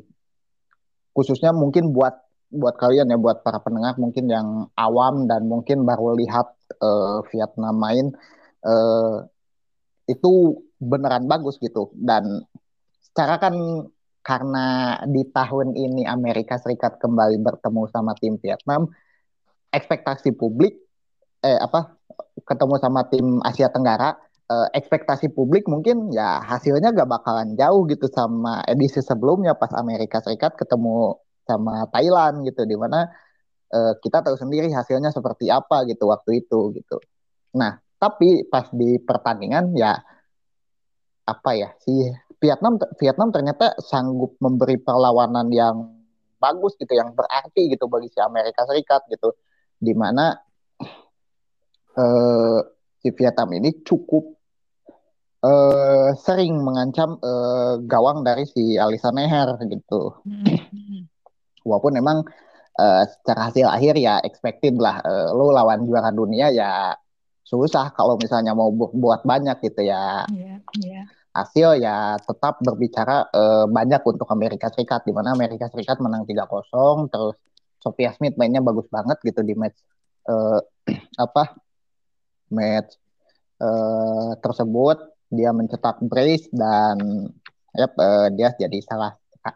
khususnya mungkin buat buat kalian ya buat para pendengar mungkin yang awam dan mungkin baru lihat uh, Vietnam main uh, itu beneran bagus gitu. Dan secara kan karena di tahun ini Amerika Serikat kembali bertemu sama tim Vietnam ekspektasi publik eh apa ketemu sama tim Asia Tenggara eh, ekspektasi publik mungkin ya hasilnya gak bakalan jauh gitu sama edisi sebelumnya pas Amerika Serikat ketemu sama Thailand gitu di mana uh, kita tahu sendiri hasilnya seperti apa gitu waktu itu gitu. Nah, tapi pas di pertandingan ya apa ya si Vietnam Vietnam ternyata sanggup memberi perlawanan yang bagus gitu yang berarti gitu bagi si Amerika Serikat gitu di mana uh, si Vietnam ini cukup uh, sering mengancam uh, gawang dari si Alisa Neher gitu. Hmm walaupun memang uh, secara hasil akhir ya expected lah uh, lo lawan juara dunia ya susah kalau misalnya mau bu buat banyak gitu ya yeah, yeah. hasil ya tetap berbicara uh, banyak untuk Amerika Serikat di mana Amerika Serikat menang 3-0 terus Sophia Smith mainnya bagus banget gitu di match uh, apa match uh, tersebut dia mencetak brace dan yep, uh, dia jadi salah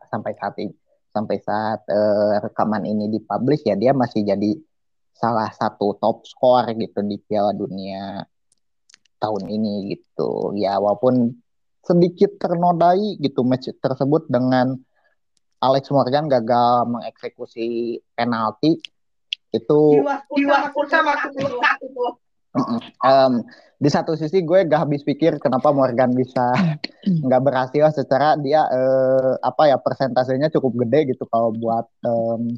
sampai saat ini sampai saat uh, rekaman ini dipublish ya dia masih jadi salah satu top score gitu di Piala Dunia tahun ini gitu. Ya walaupun sedikit ternodai gitu match tersebut dengan Alex Morgan gagal mengeksekusi penalti itu jiwa, um, di satu sisi gue gak habis pikir kenapa Morgan bisa nggak berhasil secara dia uh, apa ya persentasenya cukup gede gitu kalau buat um,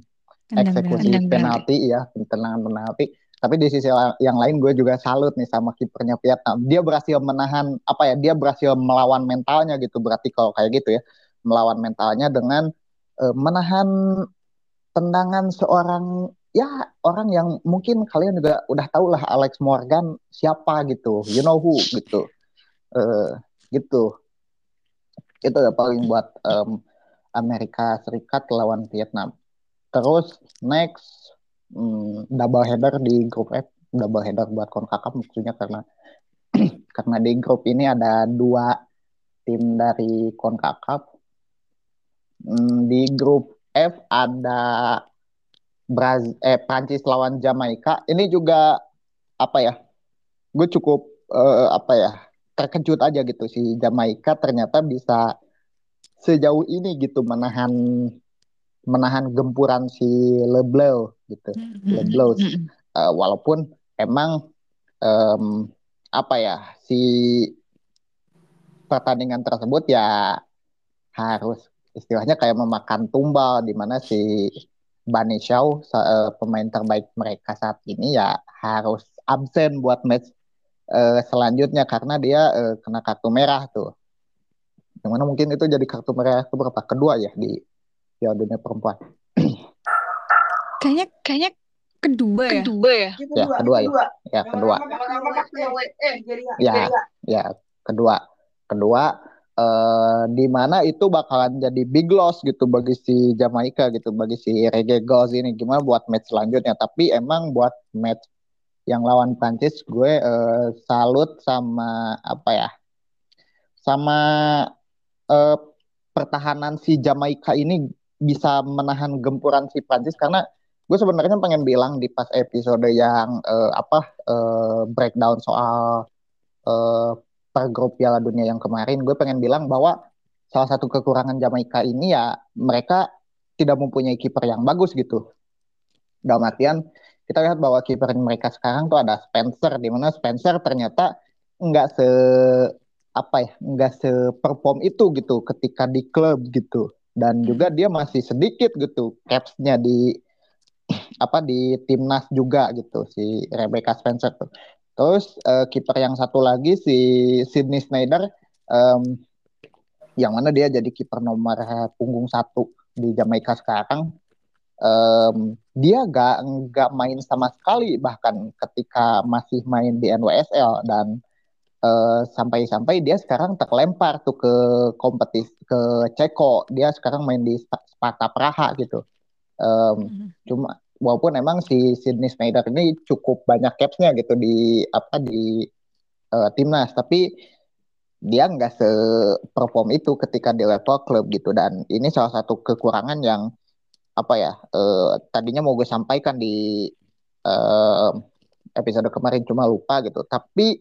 eksekusi penalti ya tendangan penalti. Tapi di sisi yang lain gue juga salut nih sama kipernya Vietnam. Dia berhasil menahan apa ya dia berhasil melawan mentalnya gitu berarti kalau kayak gitu ya. Melawan mentalnya dengan uh, menahan tendangan seorang ya orang yang mungkin kalian juga udah tahu lah Alex Morgan siapa gitu, you know who gitu, uh, gitu. Itu ya paling buat um, Amerika Serikat lawan Vietnam. Terus next um, double header di grup F, double header buat Concacaf maksudnya karena karena di grup ini ada dua tim dari Concacaf. Um, di grup F ada Brazil eh Prancis lawan Jamaika ini juga apa ya gue cukup uh, apa ya terkejut aja gitu si Jamaika ternyata bisa sejauh ini gitu menahan menahan gempuran si Leblanc gitu mm-hmm. Leblanc uh, walaupun emang um, apa ya si pertandingan tersebut ya harus istilahnya kayak memakan tumbal di mana si Bani Shaw uh, pemain terbaik mereka saat ini ya harus absen buat match uh, selanjutnya karena dia uh, kena kartu merah tuh. Yang mana mungkin itu jadi kartu merah itu berapa? Kedua ya di Piala Dunia Perempuan. Kayaknya kayaknya kedua ya. Kedua ya. Ya kedua ya. Ya kedua. Ya ya kedua. Kedua uh, di mana itu bakalan jadi big loss gitu bagi si Jamaika gitu bagi si Reggae Girls ini. Gimana buat match selanjutnya? Tapi emang buat match yang lawan Prancis gue uh, salut sama apa ya sama uh, pertahanan si Jamaika ini bisa menahan gempuran si Prancis. Karena gue sebenarnya pengen bilang di pas episode yang uh, apa uh, breakdown soal uh, per grup Piala Dunia yang kemarin, gue pengen bilang bahwa salah satu kekurangan Jamaika ini ya mereka tidak mempunyai kiper yang bagus gitu. Dalam artian kita lihat bahwa kiper mereka sekarang tuh ada Spencer di mana Spencer ternyata nggak se apa ya nggak se perform itu gitu ketika di klub gitu dan juga dia masih sedikit gitu capsnya di apa di timnas juga gitu si Rebecca Spencer tuh Terus uh, kiper yang satu lagi si Sydney Snyder, um, yang mana dia jadi kiper nomor punggung satu di Jamaika sekarang. Um, dia gak nggak main sama sekali bahkan ketika masih main di NWSL dan sampai sampai-sampai dia sekarang terlempar tuh ke kompetisi ke Ceko dia sekarang main di Sparta Praha gitu um, mm-hmm. cuma walaupun emang si Sydney Snyder ini cukup banyak capsnya gitu di apa di uh, timnas. Tapi dia nggak se perform itu ketika di level klub gitu. Dan ini salah satu kekurangan yang apa ya uh, tadinya mau gue sampaikan di uh, episode kemarin cuma lupa gitu. Tapi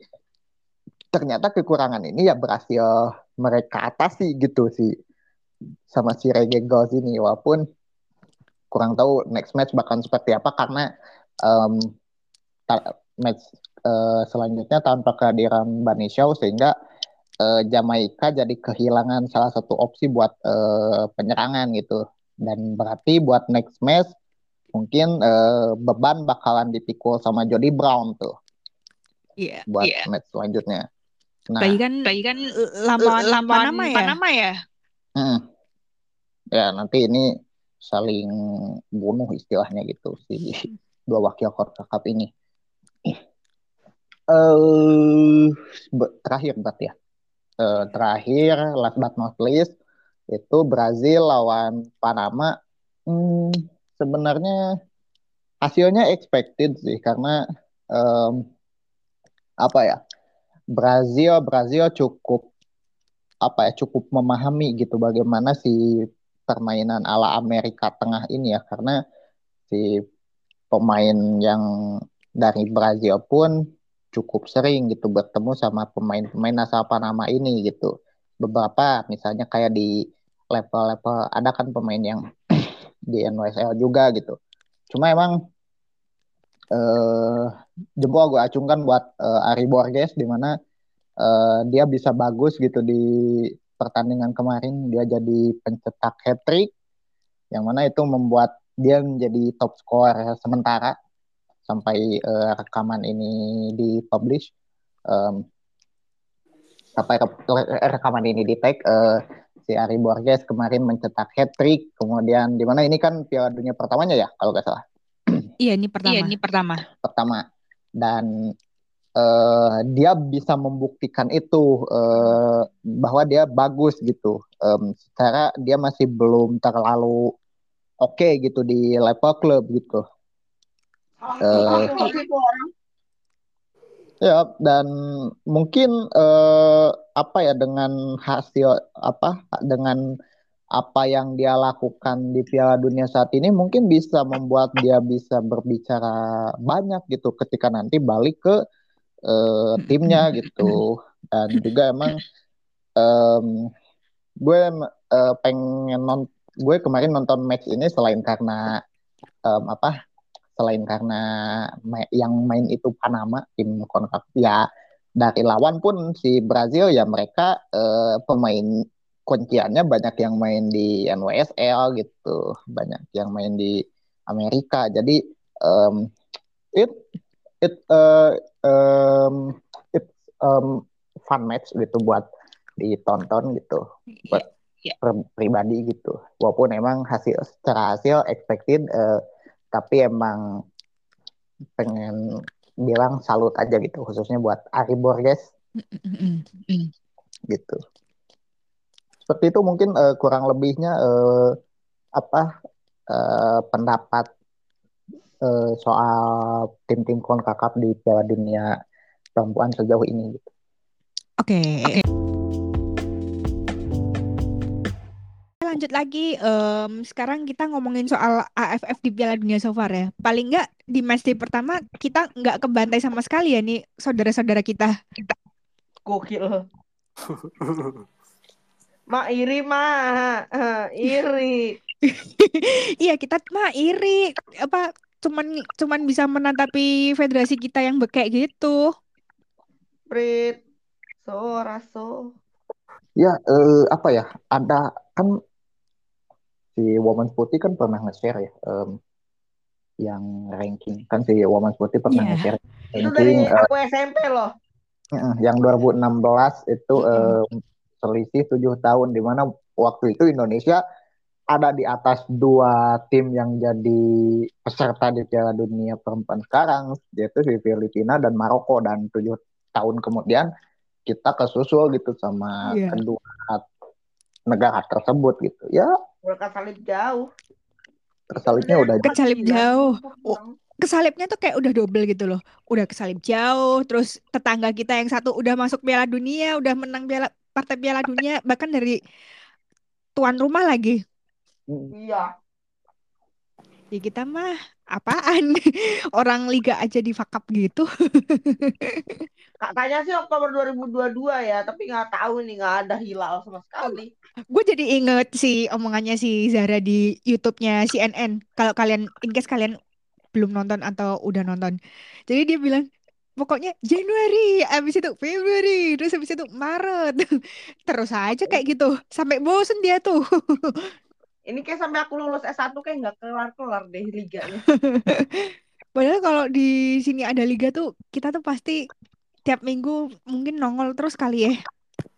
ternyata kekurangan ini ya berhasil mereka atasi gitu sih sama si Reggae ini. Walaupun kurang tahu next match bakal seperti apa karena um, match uh, selanjutnya tanpa kehadiran Bani Shaw sehingga uh, Jamaika jadi kehilangan salah satu opsi buat uh, penyerangan gitu dan berarti buat next match mungkin uh, beban bakalan dipikul sama Jody Brown tuh yeah, buat yeah. match selanjutnya. Nah, Bayi kan, Bayi kan lawan, lawan Panama ya. Panama ya. Hmm. Ya nanti ini saling bunuh istilahnya gitu si dua wakil Cup ini. Uh, terakhir berarti ya. Uh, terakhir last but not least itu Brazil lawan Panama. Hmm, sebenarnya hasilnya expected sih karena um, apa ya Brazil Brazil cukup apa ya cukup memahami gitu bagaimana si permainan ala Amerika Tengah ini ya karena si pemain yang dari Brazil pun cukup sering gitu bertemu sama pemain-pemain asal Panama ini gitu. Beberapa misalnya kayak di level-level ada kan pemain yang di NWSL juga gitu. Cuma emang eh, jempol gue acungkan buat eh, Ari Borges di mana eh, dia bisa bagus gitu di pertandingan kemarin dia jadi pencetak hat trick yang mana itu membuat dia menjadi top scorer sementara sampai uh, rekaman ini dipublish um, sampai re rekaman ini di tag uh, si Ari Borges kemarin mencetak hat trick kemudian di mana ini kan Piala Dunia pertamanya ya kalau nggak salah Iya, ini pertama. Iya, ini pertama. pertama dan eh, dia bisa membuktikan itu eh, bahwa dia bagus gitu. Em, secara dia masih belum terlalu oke gitu di level klub gitu. Itu orang. Ya, dan mungkin eh, apa ya dengan hasil apa dengan apa yang dia lakukan di Piala Dunia saat ini mungkin bisa membuat dia bisa berbicara banyak gitu ketika nanti balik ke eh, timnya gitu. Dan juga emang em, gue eh, pengen non gue kemarin nonton match ini selain karena em, apa selain karena ma- yang main itu Panama tim CONCACAF ya dari lawan pun si Brazil ya mereka eh, pemain kunciannya banyak yang main di NWSL gitu banyak yang main di Amerika jadi em, it it eh, em, it em, fun match gitu buat ditonton gitu. Buat Iya. per- pribadi gitu. Walaupun emang hasil secara hasil expected eh, tapi emang pengen bilang salut aja gitu. Khususnya buat Ari Borges. Gitu. Seperti itu mungkin eh, kurang lebihnya eh, apa eh, pendapat eh, soal tim-tim CONCACAF di Piala Dunia perempuan sejauh ini gitu. Oke. Lanjut lagi, em, sekarang kita ngomongin soal AFF di Piala Dunia so far ya. Paling nggak di match day pertama kita nggak kebantai sama sekali ya nih saudara-saudara kita. gokil mak iri mah iri Iya kita mah iri apa cuman cuman bisa menatapi federasi kita yang bekek gitu. Brit so raso Ya eh, apa ya ada kan si Women's Putih kan pernah nge-share ya em, yang ranking kan si Women's Putih pernah Iya. nge-share itu dari ranking eh, aku SMP loh yang 2016 itu em, selisih tujuh tahun di mana waktu itu Indonesia ada di atas dua tim yang jadi peserta di Piala Dunia perempuan sekarang yaitu si Filipina dan Maroko dan tujuh tahun kemudian kita kesusul gitu sama Iya. kedua negara tersebut gitu ya berkat salib jauh tersalibnya udah Kesalip jauh. Oh. Oh. Kesalipnya tuh kayak udah double gitu loh. Udah kesalip jauh, terus tetangga kita yang satu udah masuk Piala Dunia, udah menang Piala partai Piala Dunia bahkan dari tuan rumah lagi. Iya Ya kita mah apaan? Orang liga aja di fuck up gitu. katanya sih Oktober 2022 ya tapi nggak tahu nih nggak ada hilal sama sekali Gue jadi inget si omongannya si Zara di YouTube-nya CNN. Kalau kalian, in case kalian belum nonton atau udah nonton. Jadi dia bilang, pokoknya Januari, abis itu Februari, terus abis itu Maret. Terus aja kayak gitu. Sampai bosen dia tuh. Ini kayak sampai aku lulus S1 kayak nggak kelar-kelar deh liganya Padahal kalau di sini ada liga tuh, kita tuh pasti tiap minggu mungkin nongol terus kali ya.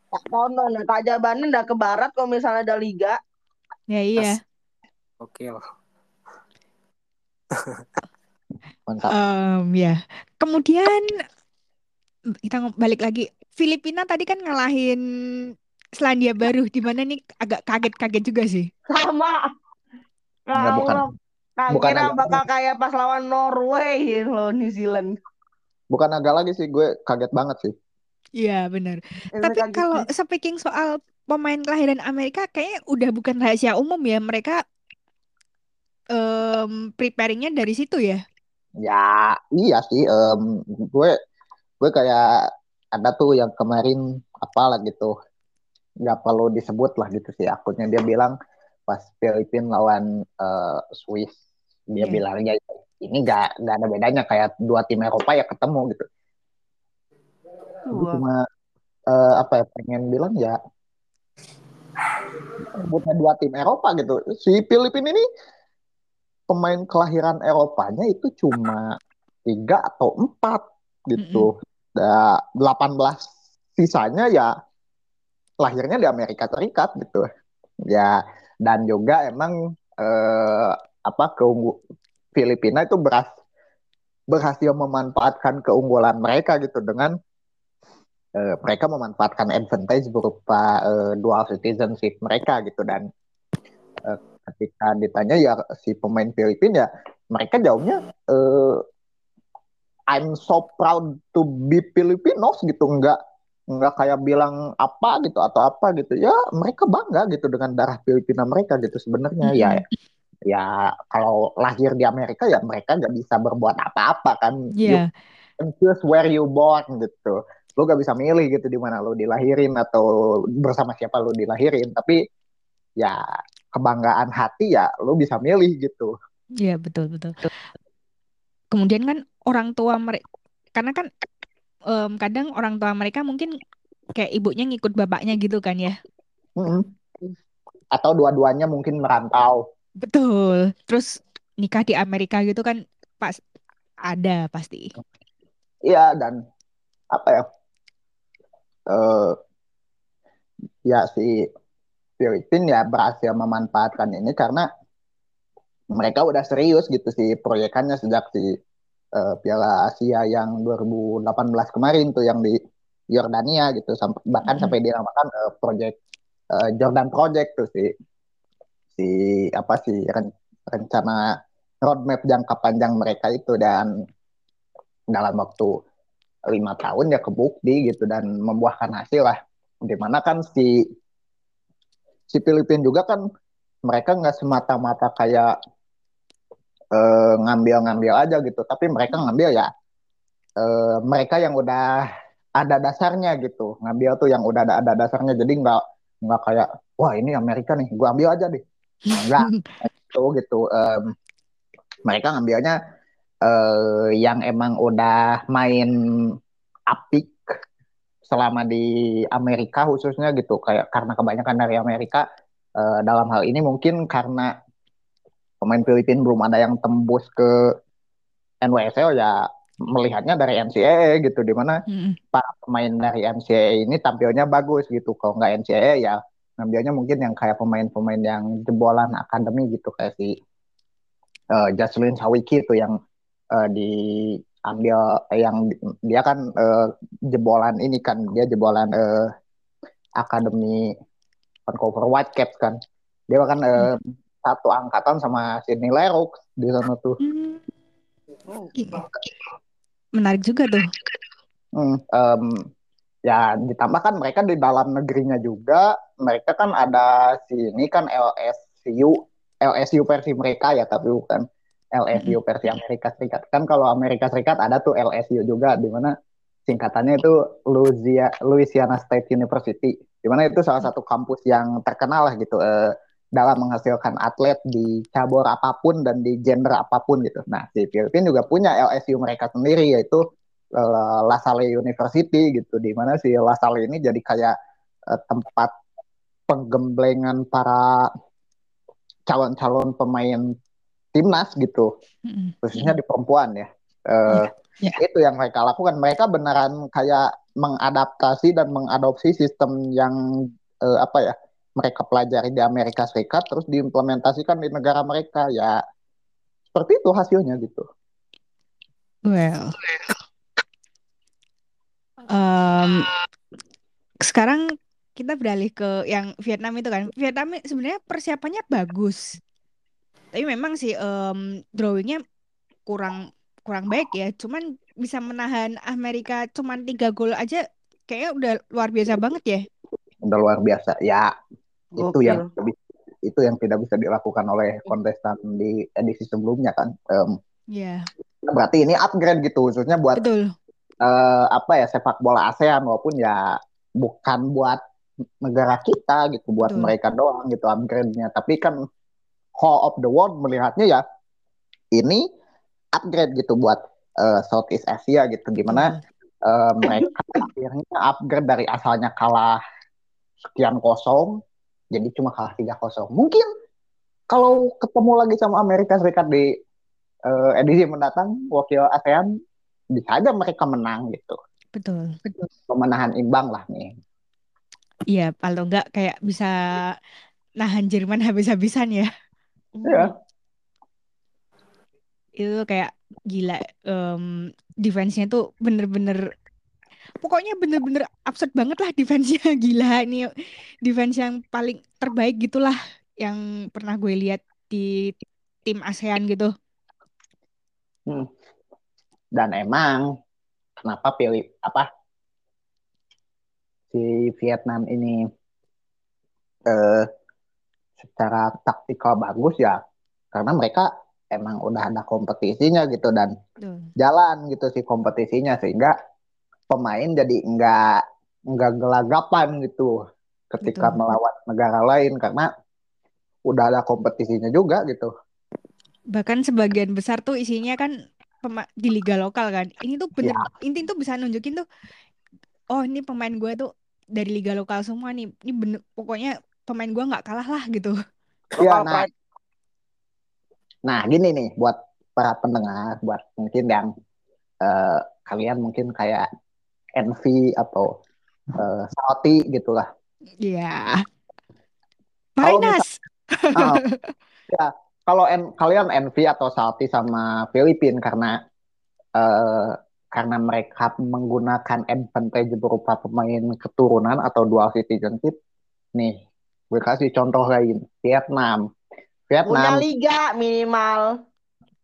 tak tonton nah, tak jabanin udah ke barat kalau misalnya ada liga Ya iya. Oke mantap Em, ya. Kemudian kita balik lagi. Filipina tadi kan ngalahin Selandia Baru, di mana nih agak kaget-kaget juga sih. sama Enggak, bukan. Allah tak Bukan kira agak- bakal kayak pas lawan Norway loh New Zealand bukan agak lagi sih gue kaget banget sih Iya benar. Ini Tapi kalau sih. speaking soal pemain kelahiran Amerika, kayaknya udah bukan rahasia umum ya. Mereka em preparingnya dari situ ya. Ya, iya sih. em, gue gue kayak ada tuh yang kemarin apalah gitu, nggak perlu disebut lah gitu sih akunnya dia bilang pas Filipina lawan eh, Swiss dia Iya. bilang ya ini nggak nggak ada bedanya kayak dua tim Eropa ya ketemu gitu. Wah. cuma eh, apa ya pengen bilang ya bukan dua tim Eropa gitu. Si Filipina ini pemain kelahiran Eropanya itu cuma tiga atau empat gitu. Da, 18 sisanya ya lahirnya di Amerika Serikat gitu. Ya dan juga emang eh, apa keunggu Filipina itu beras berhasil memanfaatkan keunggulan mereka gitu dengan uh, mereka memanfaatkan advantage berupa uh, dual citizenship mereka gitu. Dan uh, ketika ditanya ya si pemain Filipina ya mereka jawabnya uh, I'm so proud to be Filipinos gitu. Nggak nggak kayak bilang apa gitu atau apa gitu. Ya mereka bangga gitu dengan darah Filipina mereka gitu sebenarnya. Mm -hmm. ya ya kalau lahir di Amerika ya mereka nggak bisa berbuat apa-apa kan. Yeah. you choose where you born gitu. Lo gak bisa milih gitu di mana lo dilahirin atau bersama siapa lo dilahirin. Tapi ya kebanggaan hati ya lo bisa milih gitu. Iya yeah, betul betul. Kemudian kan orang tua mereka karena kan um, kadang orang tua mereka mungkin kayak ibunya ngikut bapaknya gitu kan ya. Mm-hmm. Atau dua-duanya mungkin merantau. Betul. Terus nikah di Amerika gitu kan pas ada pasti. Iya dan apa ya? Uh, ya si Filipina ya berhasil memanfaatkan ini karena mereka udah serius gitu sih proyekannya sejak si uh, Piala Asia yang 2018 kemarin tuh yang di Yordania gitu. Sampai bahkan hmm. sampai dinamakan uh, project uh, Jordan Project tuh si si apa sih ren, rencana roadmap jangka panjang mereka itu. Dan dalam waktu lima tahun ya kebukti gitu dan membuahkan hasil lah. Di mana kan si si Filipina juga kan mereka nggak semata-mata kayak ngambil-ngambil uh, aja gitu. Tapi mereka ngambil ya uh, mereka yang udah ada dasarnya gitu. Ngambil tuh yang udah ada, ada dasarnya. Jadi nggak nggak kayak wah ini Amerika nih gua ambil aja deh. Enggak. Itu gitu um, mereka ngambilnya uh, yang emang udah main apik selama di Amerika khususnya gitu. Kayak karena kebanyakan dari Amerika uh, dalam hal ini mungkin karena pemain Filipina belum ada yang tembus ke NWSL ya melihatnya dari NCAA gitu di mana mm. para pemain dari NCAA ini tampilnya bagus gitu. Kalau nggak NCAA ya ngambilnya mungkin yang kayak pemain-pemain yang jebolan akademi gitu kayak si uh, Jocelyn Sawiki itu yang uh, diambil eh, yang dia kan uh, jebolan ini kan dia jebolan uh, akademi Vancouver Whitecaps kan. Dia kan uh, satu angkatan sama Sidney Leroux di sana tuh. Hmm. Menarik juga tuh. Hmm, um, ya ditambah kan mereka di dalam negerinya juga mereka kan ada sini kan LSU LSU versi mereka ya tapi bukan LSU hmm. versi Amerika Serikat kan kalau Amerika Serikat ada tuh LSU juga di mana singkatannya itu Louisiana, Louisiana State University di mana itu salah satu kampus yang terkenal lah gitu uh, dalam menghasilkan atlet di cabur apa pun dan di gender apa pun gitu. Nah, si Filipina juga punya LSU mereka sendiri yaitu uh, La Salle University gitu di mana si La Salle ini jadi kayak uh, tempat penggemblengan para calon-calon pemain timnas gitu. Mm-hmm. Khususnya di perempuan ya. Uh, yeah. Yeah. Itu yang mereka lakukan. Mereka beneran kayak mengadaptasi dan mengadopsi sistem yang uh, apa ya? Mereka pelajari di Amerika Serikat terus diimplementasikan di negara mereka ya seperti itu hasilnya gitu. Well, um, sekarang kita beralih ke yang Vietnam itu kan. Vietnam sebenarnya persiapannya bagus, tapi memang sih um, drawingnya kurang kurang baik ya. Cuman bisa menahan Amerika cuman tiga gol aja, kayaknya udah luar biasa banget ya. Udah luar biasa ya itu yang itu yang tidak bisa dilakukan oleh kontestan di edisi sebelumnya kan. Um, yeah. Berarti ini upgrade gitu khususnya buat Betul. Uh, apa ya sepak bola ASEAN walaupun ya bukan buat negara kita gitu, buat Betul. mereka doang gitu upgrade-nya. Tapi kan whole of the world melihatnya ya ini upgrade gitu buat uh, Southeast Asia gitu. Gimana uh, mereka akhirnya upgrade dari asalnya kalah sekian kosong jadi cuma kalah tiga kosong. Mungkin kalau ketemu lagi sama Amerika Serikat di uh, edisi mendatang wakil ASEAN bisa aja mereka menang gitu. Betul. Betul. Pemenahan imbang lah nih. Iya, kalau enggak kayak bisa nahan Jerman habis-habisan ya. Iya. Itu kayak gila em defense-nya tuh bener-bener pokoknya bener-bener absurd banget lah defense-nya gila ini defense yang paling terbaik gitulah yang pernah gue lihat di tim ASEAN gitu. Hmm. Dan emang kenapa pilih apa si Vietnam ini eh, secara taktikal bagus ya karena mereka emang udah ada kompetisinya gitu dan Tuh. jalan gitu si kompetisinya sehingga pemain jadi nggak nggak gelagapan gitu ketika Betul. melawan negara lain karena udah ada kompetisinya juga gitu. Bahkan sebagian besar tuh isinya kan di liga lokal kan. Ini tuh bener Ya. inti tuh bisa nunjukin tuh oh ini pemain gue tuh dari liga lokal semua nih. Ini bener pokoknya pemain gue nggak kalah lah gitu. Iya, nah, nah gini nih buat para pendengar, buat mungkin yang eh, kalian mungkin kayak Envy atau eh, Salty gitulah. Iya. Kalau Minus. Ah, ya, kalau en- kalian envy atau salty sama Filipina karena eh, karena mereka menggunakan advantage berupa pemain keturunan atau dual citizenship, nih gue kasih contoh lain Vietnam. Punya Vietnam liga minimal.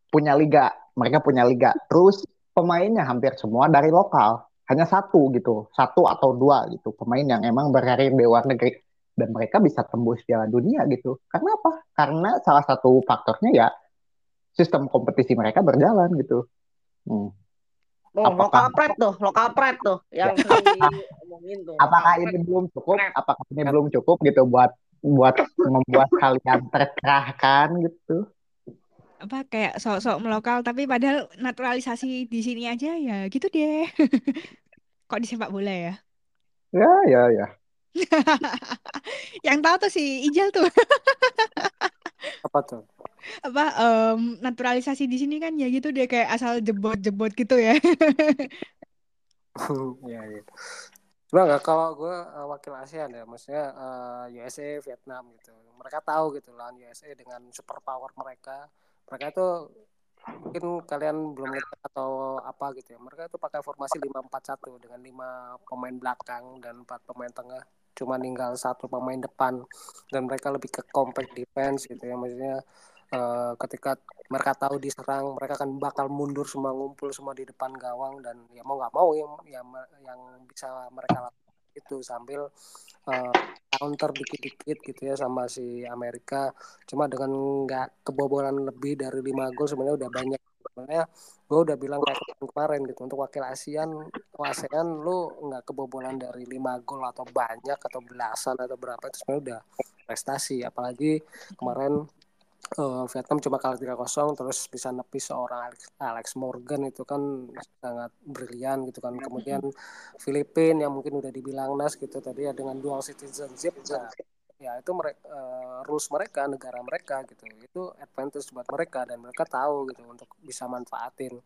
punya liga, mereka punya liga. Terus pemainnya hampir semua dari lokal, hanya satu gitu, satu atau dua gitu pemain yang emang berkarir di luar negeri dan mereka bisa tembus Piala Dunia gitu. Karena apa? Karena salah satu faktornya ya sistem kompetisi mereka berjalan gitu. Hmm. Oh, Apakah- lokal pride tuh, lokal pride tuh yang Ya. diomongin tuh. Apakah ini belum cukup? Apakah ini belum cukup gitu buat buat membuat kalian tercerahkan gitu? Apa kayak sok-sok melokal tapi padahal naturalisasi di sini aja ya gitu deh. Kok di sepak bola ya? Ya, ya, ya. Yang tahu tuh si Ijal tuh Apa tuh? apa em, naturalisasi di sini kan ya gitu deh kayak asal jebot-jebot gitu ya. Iya, iya. Cuma nggak kalau gue uh, wakil ASEAN ya, maksudnya uh, USA, Vietnam gitu. Mereka tahu gitu lah USA dengan super power mereka. Mereka itu mungkin kalian belum lihat atau apa gitu ya. Mereka itu pakai formasi 5-4-1 dengan lima pemain belakang dan empat pemain tengah. Cuma tinggal satu pemain depan dan mereka lebih ke compact defense gitu ya. Maksudnya uh, ketika mereka tahu diserang, mereka akan bakal mundur semua ngumpul semua di depan gawang dan ya mau nggak mau yang yang bisa mereka lakukan itu sambil uh, counter dikit-dikit gitu ya sama si Amerika. Cuma dengan nggak kebobolan lebih dari lima gol sebenarnya udah banyak. Sebenarnya gue udah bilang kayak kemarin, gitu untuk wakil ASEAN ASEAN lu nggak kebobolan dari lima gol atau banyak atau belasan atau berapa itu sebenarnya udah prestasi. Apalagi kemarin uh, Vietnam cuma kalah 3-0 terus bisa nepi seorang Alex, Alex Morgan itu kan sangat brilian gitu kan. Kemudian Filipina yang mungkin udah dibilang Nas gitu tadi ya dengan dual citizenship ya, ya itu mereka uh, rules mereka negara mereka gitu. Itu advantage buat mereka dan mereka tahu gitu untuk bisa manfaatin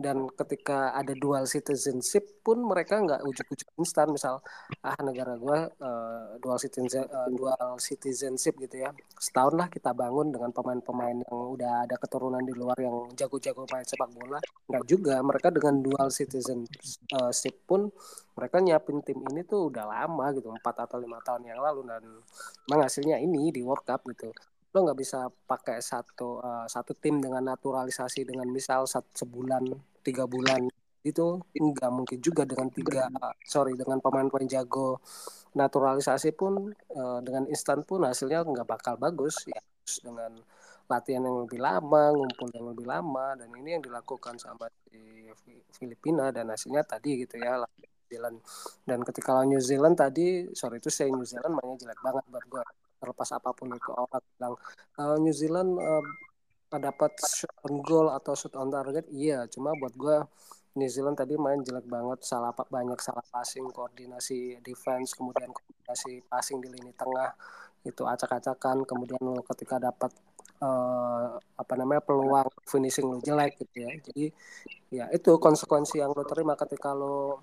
dan ketika ada dual citizenship pun mereka nggak ujuk-ujuk instan. Misal ah negara gue uh, dual citizen uh, dual citizenship gitu ya. Setahun lah kita bangun dengan pemain-pemain yang udah ada keturunan di luar yang jago-jago main sepak bola. Nggak juga mereka dengan dual citizenship pun mereka nyiapin tim ini tuh udah lama gitu empat atau lima tahun yang lalu. Dan emang hasilnya ini di World Cup gitu. Lo nggak bisa pakai satu uh, satu tim dengan naturalisasi dengan misal satu sebulan tiga bulan itu nggak mungkin juga dengan tiga sorry dengan pemain-pemain jago naturalisasi pun uh, dengan instan pun hasilnya nggak bakal bagus ya. Dengan latihan yang lebih lama ngumpul yang lebih lama dan ini yang dilakukan sama di Filipina dan hasilnya tadi gitu ya New Zealand. Dan ketika lawan New Zealand tadi sorry itu saya New Zealand mainnya jelek banget buat gue terlepas apa pun itu orang bilang uh, New Zealand uh, dapat shot on goal atau shot on target iya. Cuma buat gue New Zealand tadi main jelek banget salah banyak salah passing koordinasi defense kemudian koordinasi passing di lini tengah itu acak-acakan. Kemudian ketika dapat uh, apa namanya peluang finishing lo jelek gitu ya. Jadi ya itu konsekuensi yang lo terima ketika lo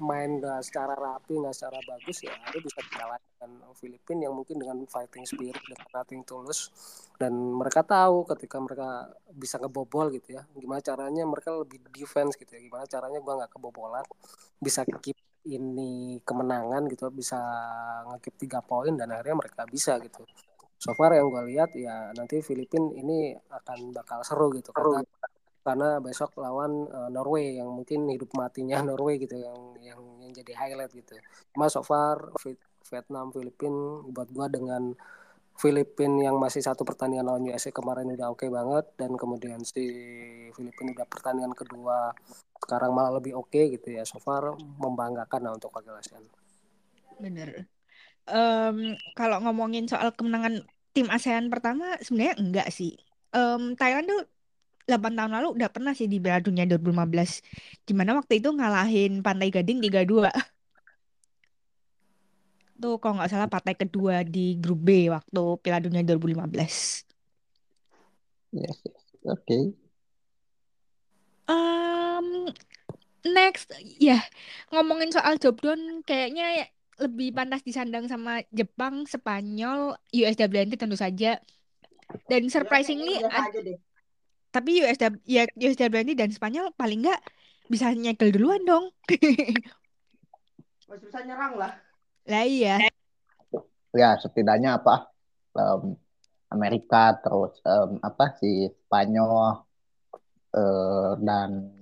main nggak secara rapi nggak secara bagus ya ada bisa dikalahkan Filipina yang mungkin dengan fighting spirit dengan nothing tulus dan mereka tahu ketika mereka bisa ngebobol gitu ya gimana caranya mereka lebih defense gitu ya gimana caranya gua nggak kebobolan bisa keep ini kemenangan gitu bisa ngekip tiga poin dan akhirnya mereka bisa gitu. So far yang gue lihat ya nanti Filipina ini akan bakal seru gitu karena karena besok lawan uh, Norway yang mungkin hidup matinya Norway gitu yang yang yang jadi highlight gitu. Cuma so far Vietnam Filipina buat gua dengan Filipina yang masih satu pertandingan lawan USA kemarin udah oke okay banget dan kemudian si Filipina udah pertandingan kedua sekarang malah lebih oke okay gitu ya so far membanggakan lah untuk wakil ASEAN. Bener. Um, kalau ngomongin soal kemenangan tim ASEAN pertama sebenarnya enggak sih. Um, Thailand tuh 8 tahun lalu udah pernah sih di Piala Dunia 2015. Gimana waktu itu ngalahin Pantai Gading 3-2. Tuh kalau nggak salah partai kedua di grup B waktu Piala Dunia 2015. Yes, yes. Oke. Okay. Um, next, ya yeah. ngomongin soal job done kayaknya lebih pantas disandang sama Jepang, Spanyol, USWNT tentu saja. Dan surprisingly, ya, tapi USW ya USWNT dan Spanyol paling nggak bisa nyegel duluan dong. Masih bisa nyerang lah. Lah iya. Ya setidaknya apa um, Amerika terus um, apa si Spanyol uh, dan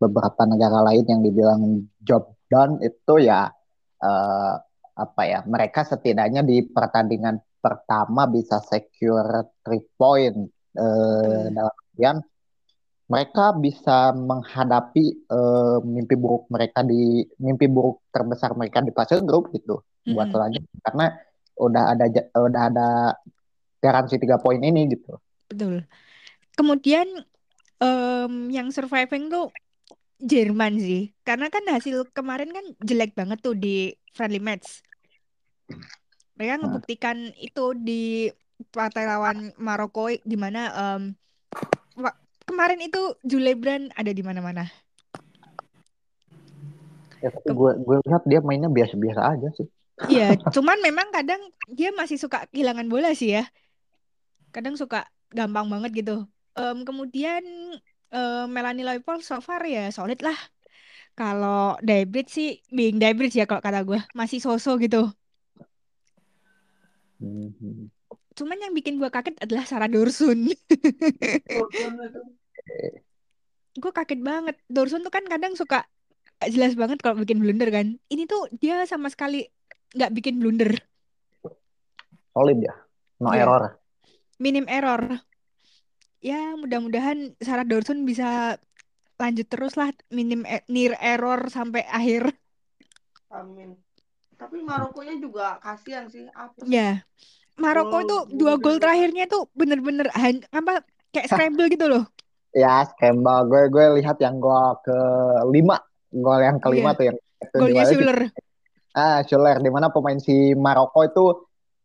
beberapa negara lain yang dibilang job done itu ya uh, apa ya mereka setidaknya di pertandingan pertama bisa secure three point hmm. dalam kemudian mereka bisa menghadapi uh, mimpi buruk mereka di mimpi buruk terbesar mereka di fase grup gitu mm-hmm. buat selanjutnya karena udah ada udah ada garansi tiga poin ini gitu. Betul. Kemudian um, yang surviving tuh Jerman sih, karena kan hasil kemarin kan jelek banget tuh di friendly match. Mereka nah. ngebuktikan itu di partai lawan Maroko di mana um, kemarin itu Julebran ada di mana-mana. Ya, tapi gue gue lihat dia mainnya biasa-biasa aja sih. Iya, cuman memang kadang dia masih suka kehilangan bola sih ya. Kadang suka gampang banget gitu. Um, kemudian um, Melanie Leopold so far ya solid lah. Kalau Daybridge sih, being Daybridge ya kalau kata gue masih sosok gitu. Mm -hmm. Cuman yang bikin gue kaget adalah Sarah Dorsun. gue kaget banget. Dorsun tuh kan kadang suka jelas banget kalau bikin blunder kan. Ini tuh dia sama sekali nggak bikin blunder. Solid ya, no yeah. error. Minim error. Ya mudah-mudahan Sarah Dorsun bisa lanjut terus lah minim e near error sampai akhir. Amin. Tapi Marokonya juga kasihan sih. Apa? Ya. Maroko itu dua gol terakhirnya tuh bener-bener apa kayak scramble gitu loh. Ya scramble. Gue gue lihat yang gol ke lima, gol yang kelima yeah. tuh yang golnya Schuller. Ah Schuller, di mana pemain si Maroko itu uh,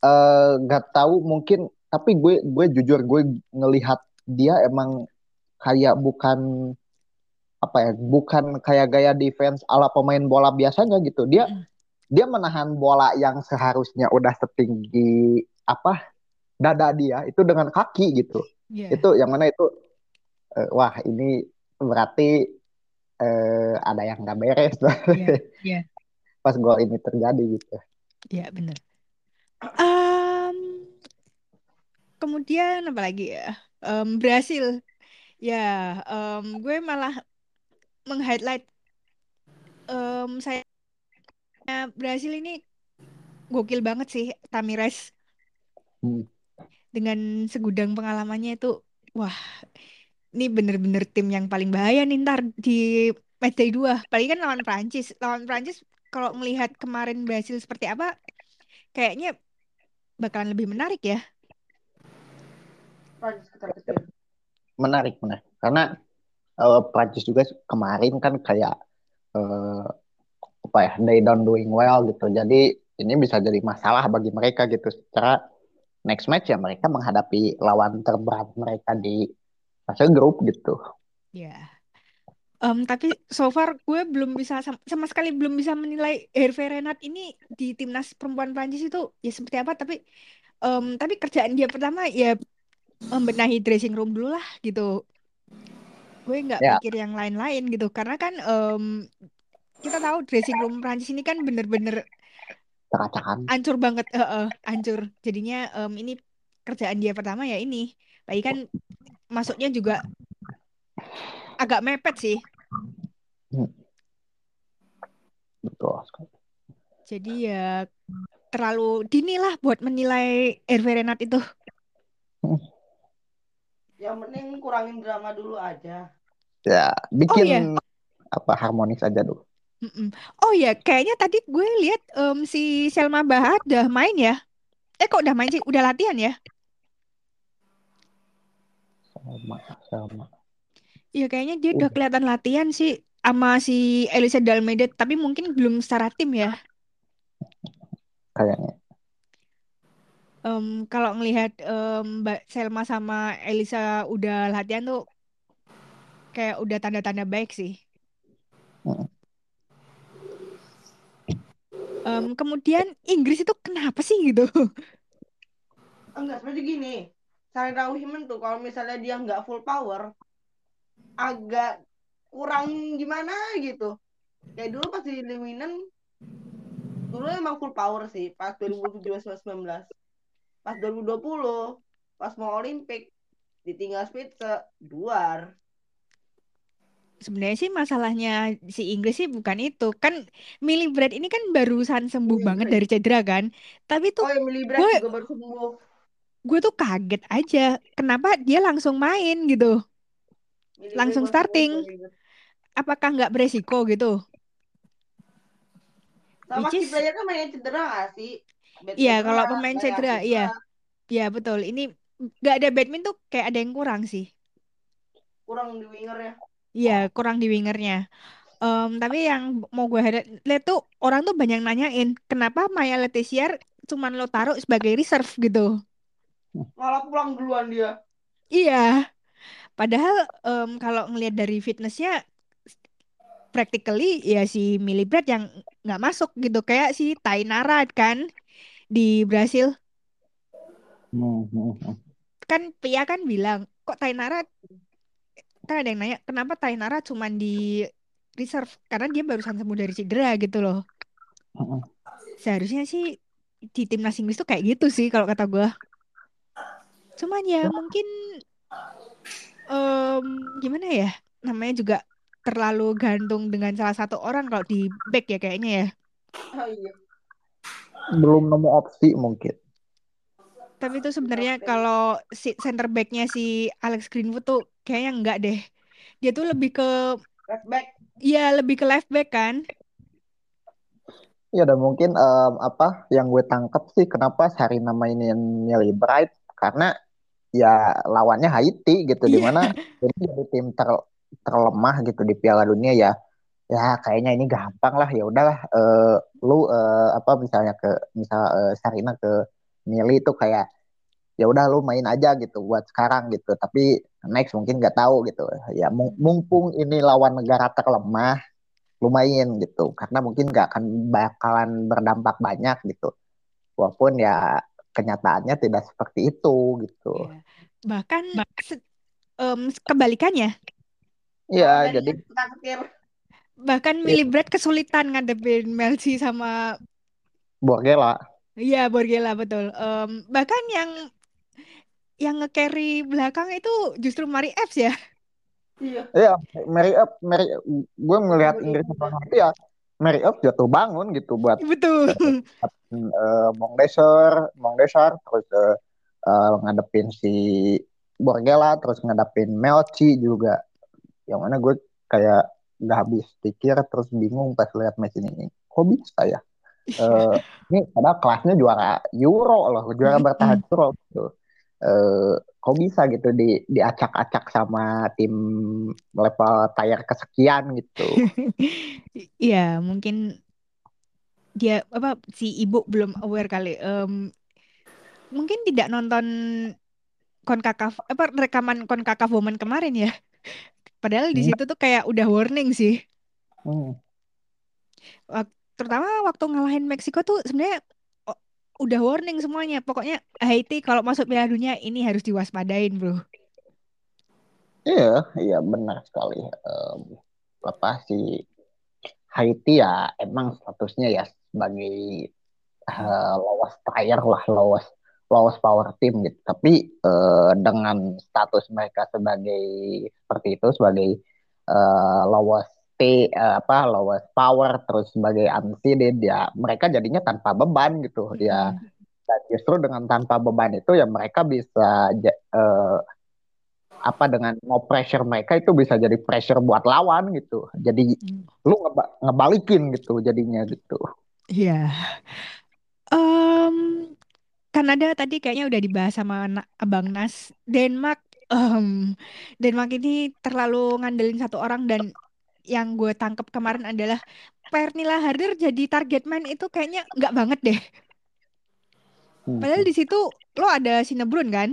eh, gak tahu mungkin tapi gue gue jujur gue ngelihat dia emang kayak bukan apa ya bukan kayak gaya defense ala pemain bola biasanya gitu dia mm. dia menahan bola yang seharusnya udah setinggi apa dada dia itu dengan kaki gitu yeah. itu yang mana itu uh, wah ini berarti uh, ada yang nggak beres yeah. Yeah. pas gol ini terjadi gitu ya yeah, benar um, kemudian apa lagi ya um, Brasil ya um, gue malah meng-highlight um, saya Brasil ini gokil banget sih Tamires Hmm. Dengan segudang pengalamannya itu, wah, ini bener-bener tim yang paling bahaya nih ntar di matchday 2. Apalagi kan lawan Prancis. Lawan Prancis kalau melihat kemarin Brasil seperti apa, kayaknya bakalan lebih menarik ya. Menarik, menarik. Karena uh, Prancis juga kemarin kan kayak uh, apa ya, they don't doing well gitu. Jadi ini bisa jadi masalah bagi mereka gitu secara next match ya mereka menghadapi lawan terberat mereka di fase grup gitu. Ya. Yeah. Em, tapi so far gue belum bisa sama, sama sekali belum bisa menilai Hervé Renard ini di timnas perempuan Prancis itu ya seperti apa. Tapi em, tapi kerjaan dia pertama ya membenahi dressing room dulu lah gitu. Gue nggak Ya, mikir yang lain-lain gitu karena kan em, kita tahu dressing room Prancis ini kan bener-bener cakacakan. hancur banget, eh, eh, hancur. Jadinya em, ini kerjaan dia pertama ya ini. Lagi kan masuknya juga agak mepet sih. Hmm, betul. Jadi ya terlalu dini lah buat menilai Hervé Renard itu. Hmm, Yang penting kurangin drama dulu aja. Ya, Oh bikin iya, apa harmonis aja dulu. Mm-mm. Oh ya, kayaknya tadi gue lihat em, si Selma Bahar udah main ya. Eh kok udah main sih? Udah latihan ya? Sama, sama. Iya kayaknya dia udah Udah. kelihatan latihan sih sama si Elisa Dalmeida, tapi mungkin belum secara tim ya. Kayaknya. Em, kalau ngelihat em, Mbak Selma sama Elisa udah latihan tuh kayak udah tanda-tanda baik sih. Hmm. Em, kemudian Inggris itu kenapa sih gitu? Enggak, seperti gini. Sarina Wiman tuh kalau misalnya dia nggak full power, agak kurang gimana gitu. Kayak dulu pas di Lewinen, dulu emang full power sih pas 2017-2019. Pas 2020, pas mau Olimpik, ditinggal Spitze, duar. Sebenarnya sih masalahnya si Inggris sih bukan itu. Kan Millie Brad ini kan barusan sembuh Millie banget Brad. dari cedera kan. Tapi tuh Oh ya Millie Brad gue juga baru sembuh. gue tuh kaget aja. Kenapa dia langsung main gitu? Millie Brad Langsung sembuh starting. Brad. Apakah nggak beresiko gitu? Sama Which is kan mainnya cedera nggak sih? Iya, kalau pemain cedera, iya, iya betul. Ini nggak ada Batman tuh kayak ada yang kurang sih. kurang di winger ya. Iya, kurang di wingernya. Em, tapi yang mau gue lihat tuh orang tuh banyak nanyain, kenapa Maya Letizier cuman lo taruh sebagai reserve gitu? Malah pulang duluan dia. Iya, padahal em, kalau ngelihat dari fitnessnya, practically ya si Millie Brad yang nggak masuk gitu, kayak si Tainara kan di Brasil. Hmm, hmm, hmm. Kan Pia kan bilang, kok Tainara kan ada yang nanya kenapa Tainara cuman di reserve karena dia barusan sembuh dari cedera gitu loh. Seharusnya sih di timnas Inggris tuh kayak gitu sih kalau kata gue. Cuman ya mungkin em, gimana ya namanya juga terlalu gantung dengan salah satu orang kalau di back ya kayaknya ya. Oh iya. Belum nemu opsi mungkin. Tapi itu sebenarnya kalau si center backnya si Alex Greenwood tuh kayaknya enggak deh. Dia tuh lebih ke Left back. ya lebih ke left back kan. Ya dan mungkin em, apa yang gue tangkap sih kenapa Sarina mainin Millie Bright karena ya lawannya Haiti gitu Iya. di mana ini jadi tim ter- terlemah gitu di Piala Dunia ya ya kayaknya ini gampang lah ya udahlah eh, lu eh, apa misalnya ke misal eh, Sarina ke Millie itu kayak ya udah lu main aja gitu buat sekarang gitu tapi next mungkin nggak tahu gitu ya mung- mumpung ini lawan negara terlemah lu main gitu karena mungkin nggak akan bakalan berdampak banyak gitu walaupun ya kenyataannya tidak seperti itu gitu Iya. Bahkan se- em, kebalikannya. Iya Dari jadi terakhir. Bahkan ya, Millie Brad kesulitan ngadepin Melsi sama Borgela Iya Borgela betul. Em, bahkan yang yang nge-carry belakang itu justru Mari Epps ya. Iya. Iya, Mary Up, Mary, gue ngelihat Umur Inggris 20 lawan itu ya, Mary Up jatuh bangun gitu buat Betul. uh, Mongdesor, Mongdesor, terus eh, eh, ngadepin si Borgela, terus ngadepin Melchi juga. Yang mana gue kayak nggak habis pikir, terus bingung pas lihat match ini. Kok bisa ya? Eh, ini padahal kelasnya juara Euro loh, juara bertahan. Euro gitu. Eh, kok bisa gitu di diacak-acak sama tim level tier kesekian gitu. Iya mungkin dia apa si ibu belum aware kali. Em, mungkin tidak nonton Konkakaf apa rekaman Konkakaf Women kemarin ya. Padahal di Hmm. situ tuh kayak udah warning sih. Hmm. Terutama waktu ngalahin Meksiko tuh sebenarnya udah warning semuanya. Pokoknya Haiti kalau masuk Piala Dunia ini harus diwaspadain, bro. Iya, iya benar sekali. Em, apa sih Haiti ya emang statusnya ya sebagai eh, lowest tier lah, lowest lowest power team gitu. Tapi eh, dengan status mereka sebagai seperti itu sebagai eh, lowest T eh, apa lowest power terus sebagai unseeded ya mereka jadinya tanpa beban gitu ya. Mm-mm. Dan justru dengan tanpa beban itu ya mereka bisa eh, apa dengan no pressure mereka itu bisa jadi pressure buat lawan gitu. Jadi Mm. lu ngeba- ngebalikin gitu jadinya gitu. Iya. Em, Kanada tadi kayaknya udah dibahas sama Na- Abang Nas. Denmark, em, Denmark ini terlalu ngandelin satu orang dan yang gue tangkap kemarin adalah Pernilla Harder jadi target man itu kayaknya nggak banget deh. Hmm, Padahal di situ lo ada Sinebrun kan?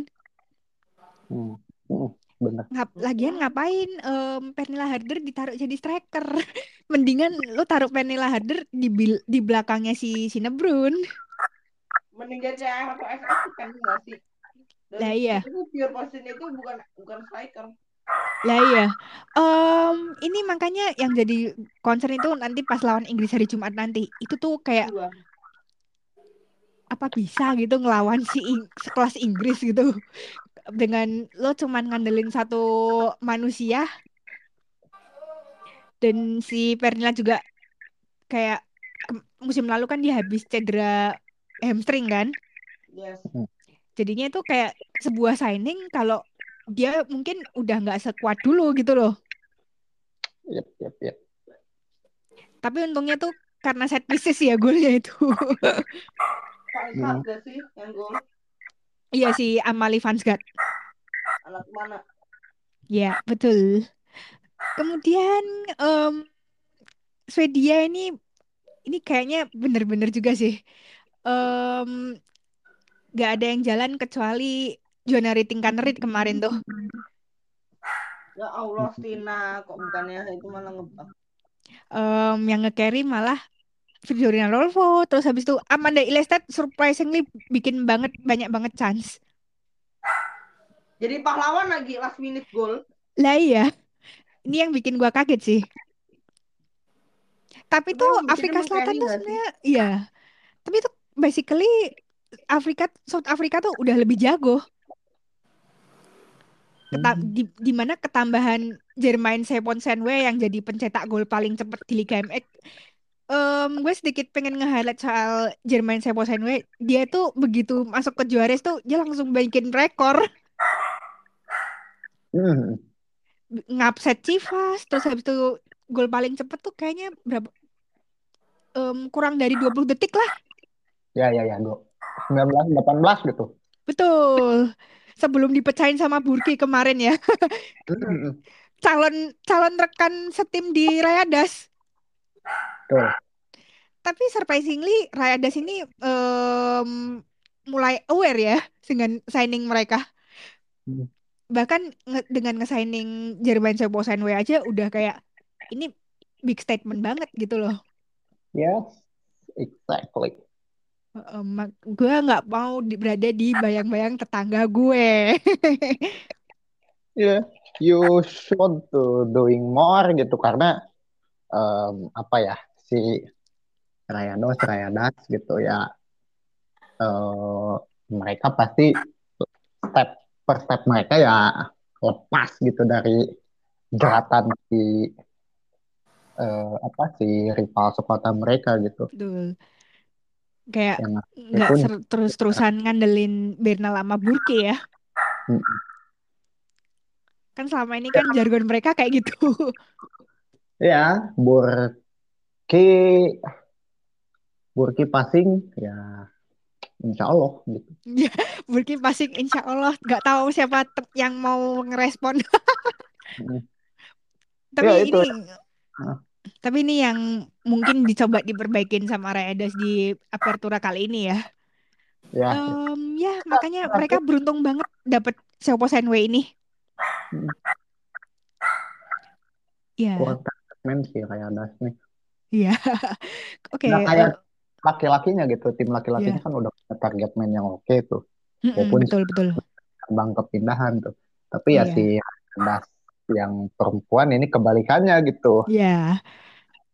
hmm, hmm, bener. Ngap, lagian ngapain em, Pernilla Harder ditaruh jadi striker? Mendingan lo taruh Pernilla Harder di bil- di belakangnya si Sinebrun. Mending jadi CR atau SS kan enggak sih? Dan Lah iya. itu pure position itu bukan bukan striker. Lah iya. Em, ini makanya yang jadi concern itu nanti pas lawan Inggris hari Jumat nanti. Itu tuh kayak Dua. apa bisa gitu ngelawan si Ing- sekelas Inggris gitu. Dengan lo cuman ngandelin satu manusia dan si Pernilla juga kayak musim lalu kan dia habis cedera hamstring kan. Yes. Jadinya itu kayak sebuah signing kalau dia mungkin udah nggak sekuat dulu gitu loh. Yep, yep, yep. Tapi untungnya tuh karena set pieces ya golnya itu. Gak sih yang gol? Iya si Amalie Vansgaard. Anak mana? Ya, betul. Kemudian em, Swedia ini ini kayaknya bener-bener juga sih. Em, gak ada yang jalan kecuali Jonas Tingkanerit kemarin tuh. Ya Allah, Stina kok bukannya itu malah ngebak. Em, yang nge-carry malah Fiorina Rolfo. Terus habis itu Amanda Ilestedt surprisingly bikin banget banyak banget chance. Jadi pahlawan lagi last minute goal. Lah iya, ini yang bikin gua kaget sih. Tapi tuh bikin Afrika Selatan tuh sebenarnya iya. Tapi tuh basically Afrika South Afrika tuh udah lebih jago. Keta Hmm. di, di mana ketambahan Jermaine Seponsenwe yang jadi pencetak gol paling cepat di Liga MX. Em, gue sedikit pengen nge-highlight soal Jermaine Seponsenwe. Dia tuh begitu masuk ke Juarez tuh dia langsung bikin rekor Hmm. ngupset Chivas terus habis itu gol paling cepet tuh kayaknya berapa em, kurang dari 20 detik lah. Ya, ya, ya, go. 19, 18 gitu. Betul. Sebelum dipecahin sama Burki kemarin ya. Calon calon rekan setim di Rayadas. Tuh. Tapi surprisingly Rayadas ini em, mulai aware ya dengan signing mereka. Hmm. Bahkan nge- dengan nge-signing Jermaine Seposenwe aja udah kayak ini big statement banget gitu loh. Yes, exactly. Gue nggak mau di- berada di bayang-bayang tetangga gue. Yeah, you should to doing more gitu karena em, apa ya si Rayados Rayadas gitu ya eh, mereka pasti step per step mereka ya lepas gitu dari jeratan si eh, apa si rival sekota mereka gitu Betul. Kayak nggak terus-terusan ngandelin Bernal sama Burke ya. Kan selama ini kan jargon mereka kayak gitu. ya Burki Burki passing ya Insya Allah gitu Ya, Burki passing insya Allah nggak tahu siapa yang mau ngerespon. Tapi Ya, itu. ini tapi ini yang mungkin dicoba diperbaikin sama Rayadas di apertura kali ini ya. ya Em, ya makanya mereka beruntung banget dapet Seopo Senwe ini. Hmm. Iya, kurang target man sih kayak ada nih. iya. Oke, Nggak eh, kayak laki-lakinya gitu, tim laki-lakinya iya. kan udah punya target man yang oke tuh, Mm-mm, walaupun betul, betul. bang kepindahan tuh. Tapi ya Iya, si Das yang perempuan ini kebalikannya gitu. iya.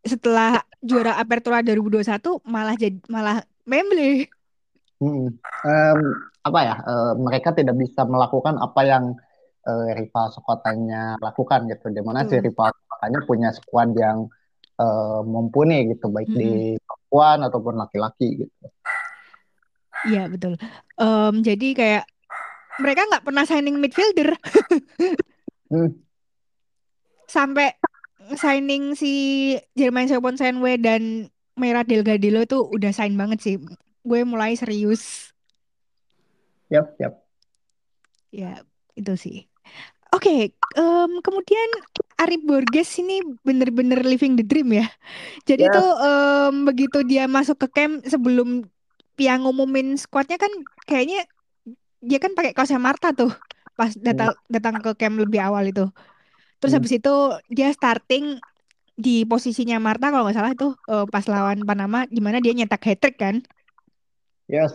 Setelah juara Apertura 2021 malah jadi malah Memble. Hmm. Em, apa ya? eh, mereka tidak bisa melakukan apa yang eh, rival sekotanya lakukan gitu. Di mana si Betul. rival sekotanya punya skuad yang eh, mumpuni gitu, baik Mm-mm. di perempuan ataupun laki-laki gitu. Iya, betul. Em, jadi kayak mereka nggak pernah signing midfielder Hmm. sampai signing si Jermain Senwe dan Mera Delgadillo itu udah sign banget sih. Gue mulai serius. Yap, yap. Ya, itu sih. Oke, em, kemudian Arif Borges ini bener-bener living the dream ya. Jadi Yes. tuh em, begitu dia masuk ke camp sebelum Pia ngumumin squadnya kan kayaknya dia kan pakai kaosnya Marta tuh pas datang datang ke camp lebih awal itu. Terus Hmm. habis itu dia starting di posisinya Marta kalau nggak salah itu eh, pas lawan Panama di mana dia nyetak hat trick kan. Yes.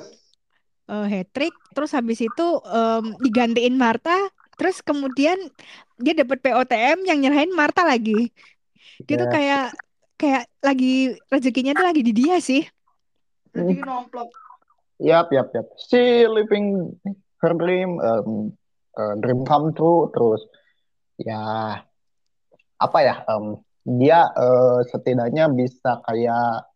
eh hat trick terus habis itu em, digantiin Marta terus kemudian dia dapat POTM yang nyerahin Marta lagi dia tuh Yes. kayak kayak lagi rezekinya tuh lagi di dia sih Rezeki nomplok. Yap, yap, yap. Si living her dream, em, eh, dream come true, terus ya apa ya? em, dia eh, setidaknya bisa kayak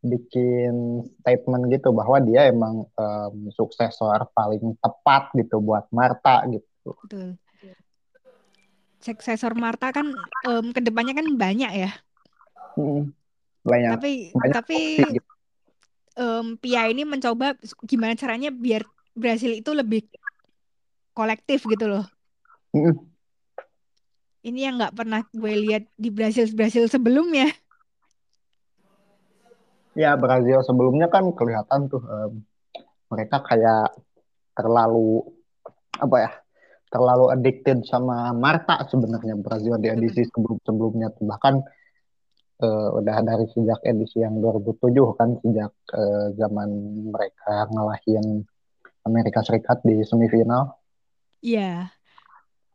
bikin statement gitu bahwa dia emang em, suksesor paling tepat gitu buat Marta gitu. betul suksesor Marta kan em, ke depannya kan banyak ya Hmm, Banyak tapi banyak tapi opsi gitu. em, Pia ini mencoba gimana caranya biar Brasil itu lebih kolektif gitu loh Hmm, ini yang nggak pernah gue lihat di Brasil Brasil sebelumnya Ya Brazil sebelumnya kan kelihatan tuh em, mereka kayak terlalu apa ya? Terlalu addicted sama Marta sebenarnya Brazil di edisi sebelum-sebelumnya tuh bahkan eh, udah dari sejak edisi yang 2007 kan sejak eh, zaman mereka ngalahin Amerika Serikat di semifinal. Iya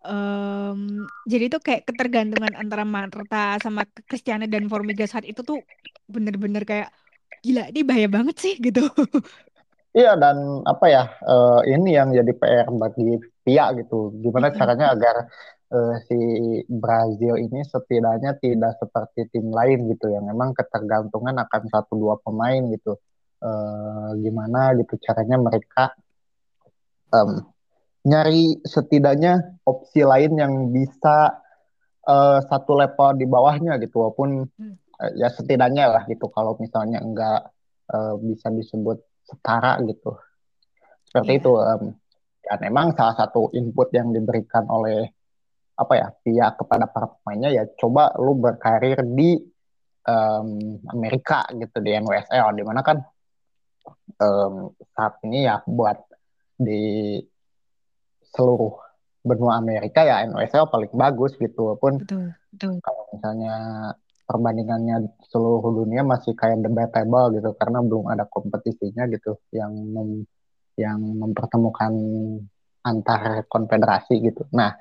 Em, jadi tuh kayak ketergantungan antara Marta sama Cristiano dan Formiga saat itu tuh bener-bener kayak gila ini bahaya banget sih gitu. Iya dan apa ya eh, ini yang jadi PR bagi Pia gitu. Gimana caranya agar eh, si Brazil ini setidaknya tidak seperti tim lain gitu yang memang ketergantungan akan satu dua pemain gitu. Eh, gimana gitu caranya mereka nyari setidaknya opsi lain yang bisa eh, satu level di bawahnya gitu walaupun Hmm. eh, ya setidaknya lah gitu kalau misalnya enggak eh, bisa disebut setara gitu seperti Iya, itu em. dan memang salah satu input yang diberikan oleh apa ya pihak kepada para pemainnya ya coba lu berkarir di em, Amerika gitu di NWSL di mana kan em, saat ini ya buat di seluruh benua Amerika ya NWSL paling bagus gitu betul. kalau misalnya perbandingannya seluruh dunia masih kayak debatable gitu karena belum ada kompetisinya gitu yang mem- yang mempertemukan antar konfederasi gitu. Nah,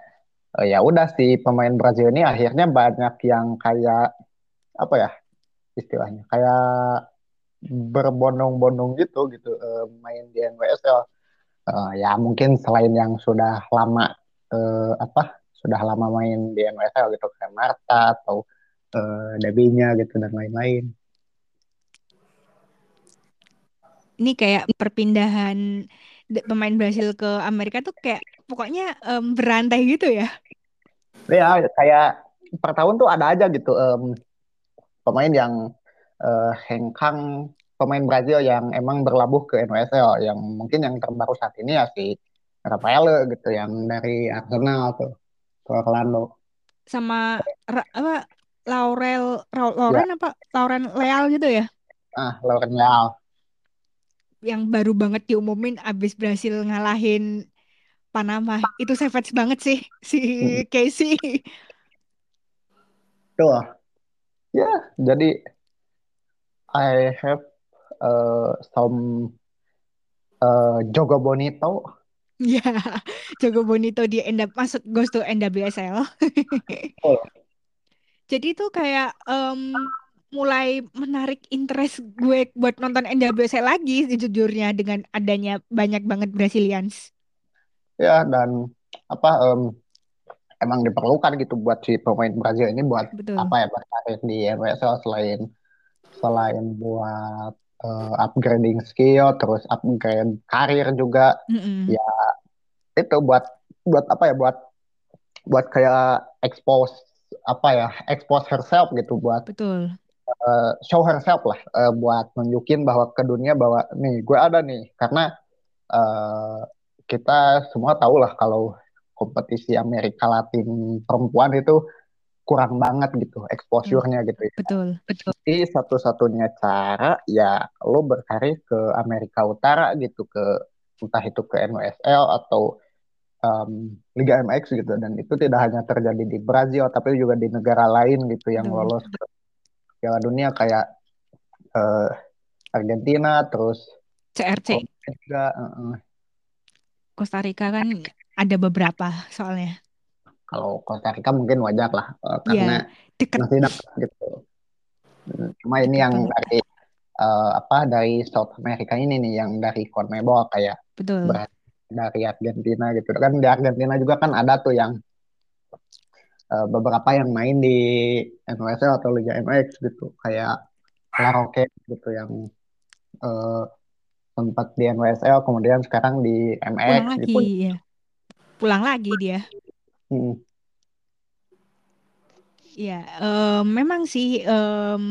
eh, ya udah si pemain Brazil ini akhirnya banyak yang kayak apa ya istilahnya kayak berbondong-bondong gitu gitu eh, main di NWSL. Eh, ya mungkin selain yang sudah lama eh, apa sudah lama main di NWSL gitu kayak Marta atau eh, Debinya gitu dan lain-lain. Ini kayak perpindahan pemain Brasil ke Amerika tuh kayak pokoknya em, berantai gitu ya. Ya kayak per tahun tuh ada aja gitu em, pemain yang eh, hengkang pemain Brazil yang emang berlabuh ke NWSL yang mungkin yang terbaru saat ini ya si Rafael gitu yang dari Arsenal tuh ke Orlando. Sama Ra- apa Laurel Ra- Ya, Lauren apa Lauren Leal gitu ya. ah Lauren Leal. Yang baru banget diumumin abis Brasil ngalahin Panama. Itu savage banget sih si Mm, Casey. Tuh, ya jadi I have uh, some uh, Jogo Bonito. Ya, Jogo Bonito di NW, masuk goes to NWSL. Oh, Jadi itu kayak em, mulai menarik interest gue buat nonton NWSL lagi sejujurnya dengan adanya banyak banget Brazilians. ya dan apa em, emang diperlukan gitu buat si pemain Brazil ini buat Betul. apa ya berkarir di NWSL selain selain buat uh, upgrading skill terus upgrade karir juga Mm-mm. ya itu buat buat apa ya buat buat kayak expose apa ya expose herself gitu buat Betul. uh, show herself lah uh, buat nunjukin bahwa ke dunia bahwa nih gue ada nih karena uh, kita semua tahu lah kalau kompetisi Amerika Latin perempuan itu kurang banget gitu exposure-nya gitu ya. Betul. Jadi satu-satunya cara ya lo berkarir ke Amerika Utara gitu ke entah itu ke NWSL atau um, Liga MX gitu dan itu tidak hanya terjadi di Brazil tapi juga di negara lain gitu yang Betul. lolos ke Piala Dunia kayak eh, Argentina terus CRC juga eh. Costa Rica kan ada beberapa soalnya. Kalau Costa Rica mungkin wajar lah Iya, karena deket. masih dekat gitu. Hmm, Cuma ini Deket yang banget. dari eh, apa dari South America ini nih yang dari CONMEBOL kayak Betul. dari Argentina gitu kan di Argentina juga kan ada tuh yang eh, beberapa yang main di NWSL atau Liga MX gitu kayak Laroque gitu yang eh, sempat di NWSL kemudian sekarang di MX Pulang gitu. lagi ya. Pulang lagi dia. Hmm, Ya, em, memang sih em,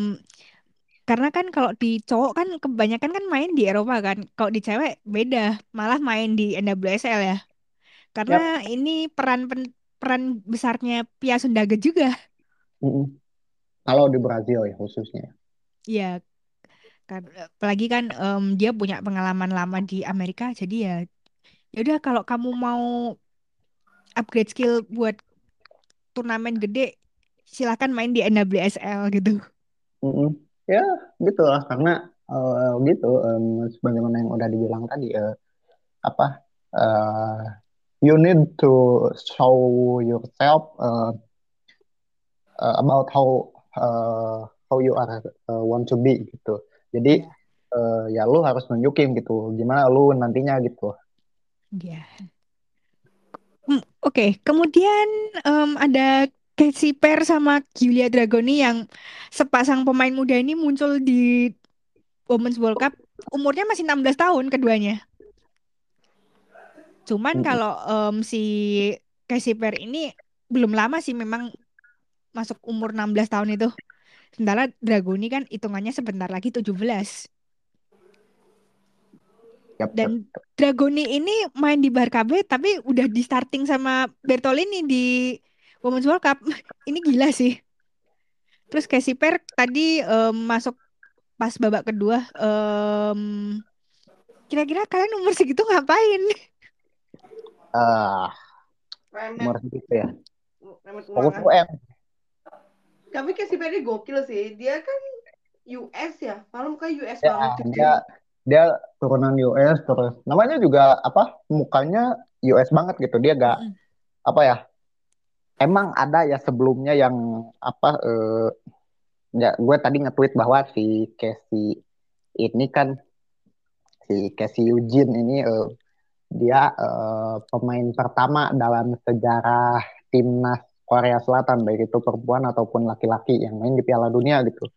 karena kan kalau di cowok kan kebanyakan kan main di Eropa kan. Kalau di cewek beda, malah main di NWSL ya. Karena Yap. ini peran pen- peran besarnya Pia Sundhage juga. mm-mm. Kalau di Brazil ya khususnya. Ya, kan apalagi kan em, dia punya pengalaman lama di Amerika, jadi ya ya udah kalau kamu mau upgrade skill buat turnamen gede, silakan main di NWSL gitu. Mm-mm. Ya gitu lah karena eh, gitu em, sebagaimana yang udah dibilang tadi eh, apa eh, you need to show yourself eh, eh, about how eh, how you are eh, want to be gitu. Jadi Ya, eh, ya lu harus nunjukin gitu gimana lu nantinya gitu. ya. Hmm, Oke, kemudian em, ada Casey Per sama Giulia Dragoni yang sepasang pemain muda ini muncul di Women's World Cup. Umurnya masih 16 tahun keduanya. Cuman Mm-mm. kalau em, si Casey Per ini belum lama sih memang masuk umur 16 tahun itu. Sementara Dragoni kan hitungannya sebentar lagi 17. Yap. Dan Dragoni ini main di Barcabe tapi udah di starting sama Bertolini di Women's World Cup. Ini gila sih. Terus Casey Per tadi em, masuk pas babak kedua. em, kira-kira kalian umur segitu ngapain? Ah, Remet, umur segitu ya. Fokus. UN. Tapi Casey Perry gokil sih. Dia kan US ya. Malu muka US Ya, banget dia dia turunan US terus namanya juga apa mukanya US banget gitu dia gak Mm-mm. apa ya emang ada ya sebelumnya yang apa eh, ya gue tadi nge-tweet bahwa si Casey ini kan si Casey Eugene ini eh, dia eh, pemain pertama dalam sejarah timnas Korea Selatan baik itu perempuan ataupun laki-laki yang main di Piala Dunia gitu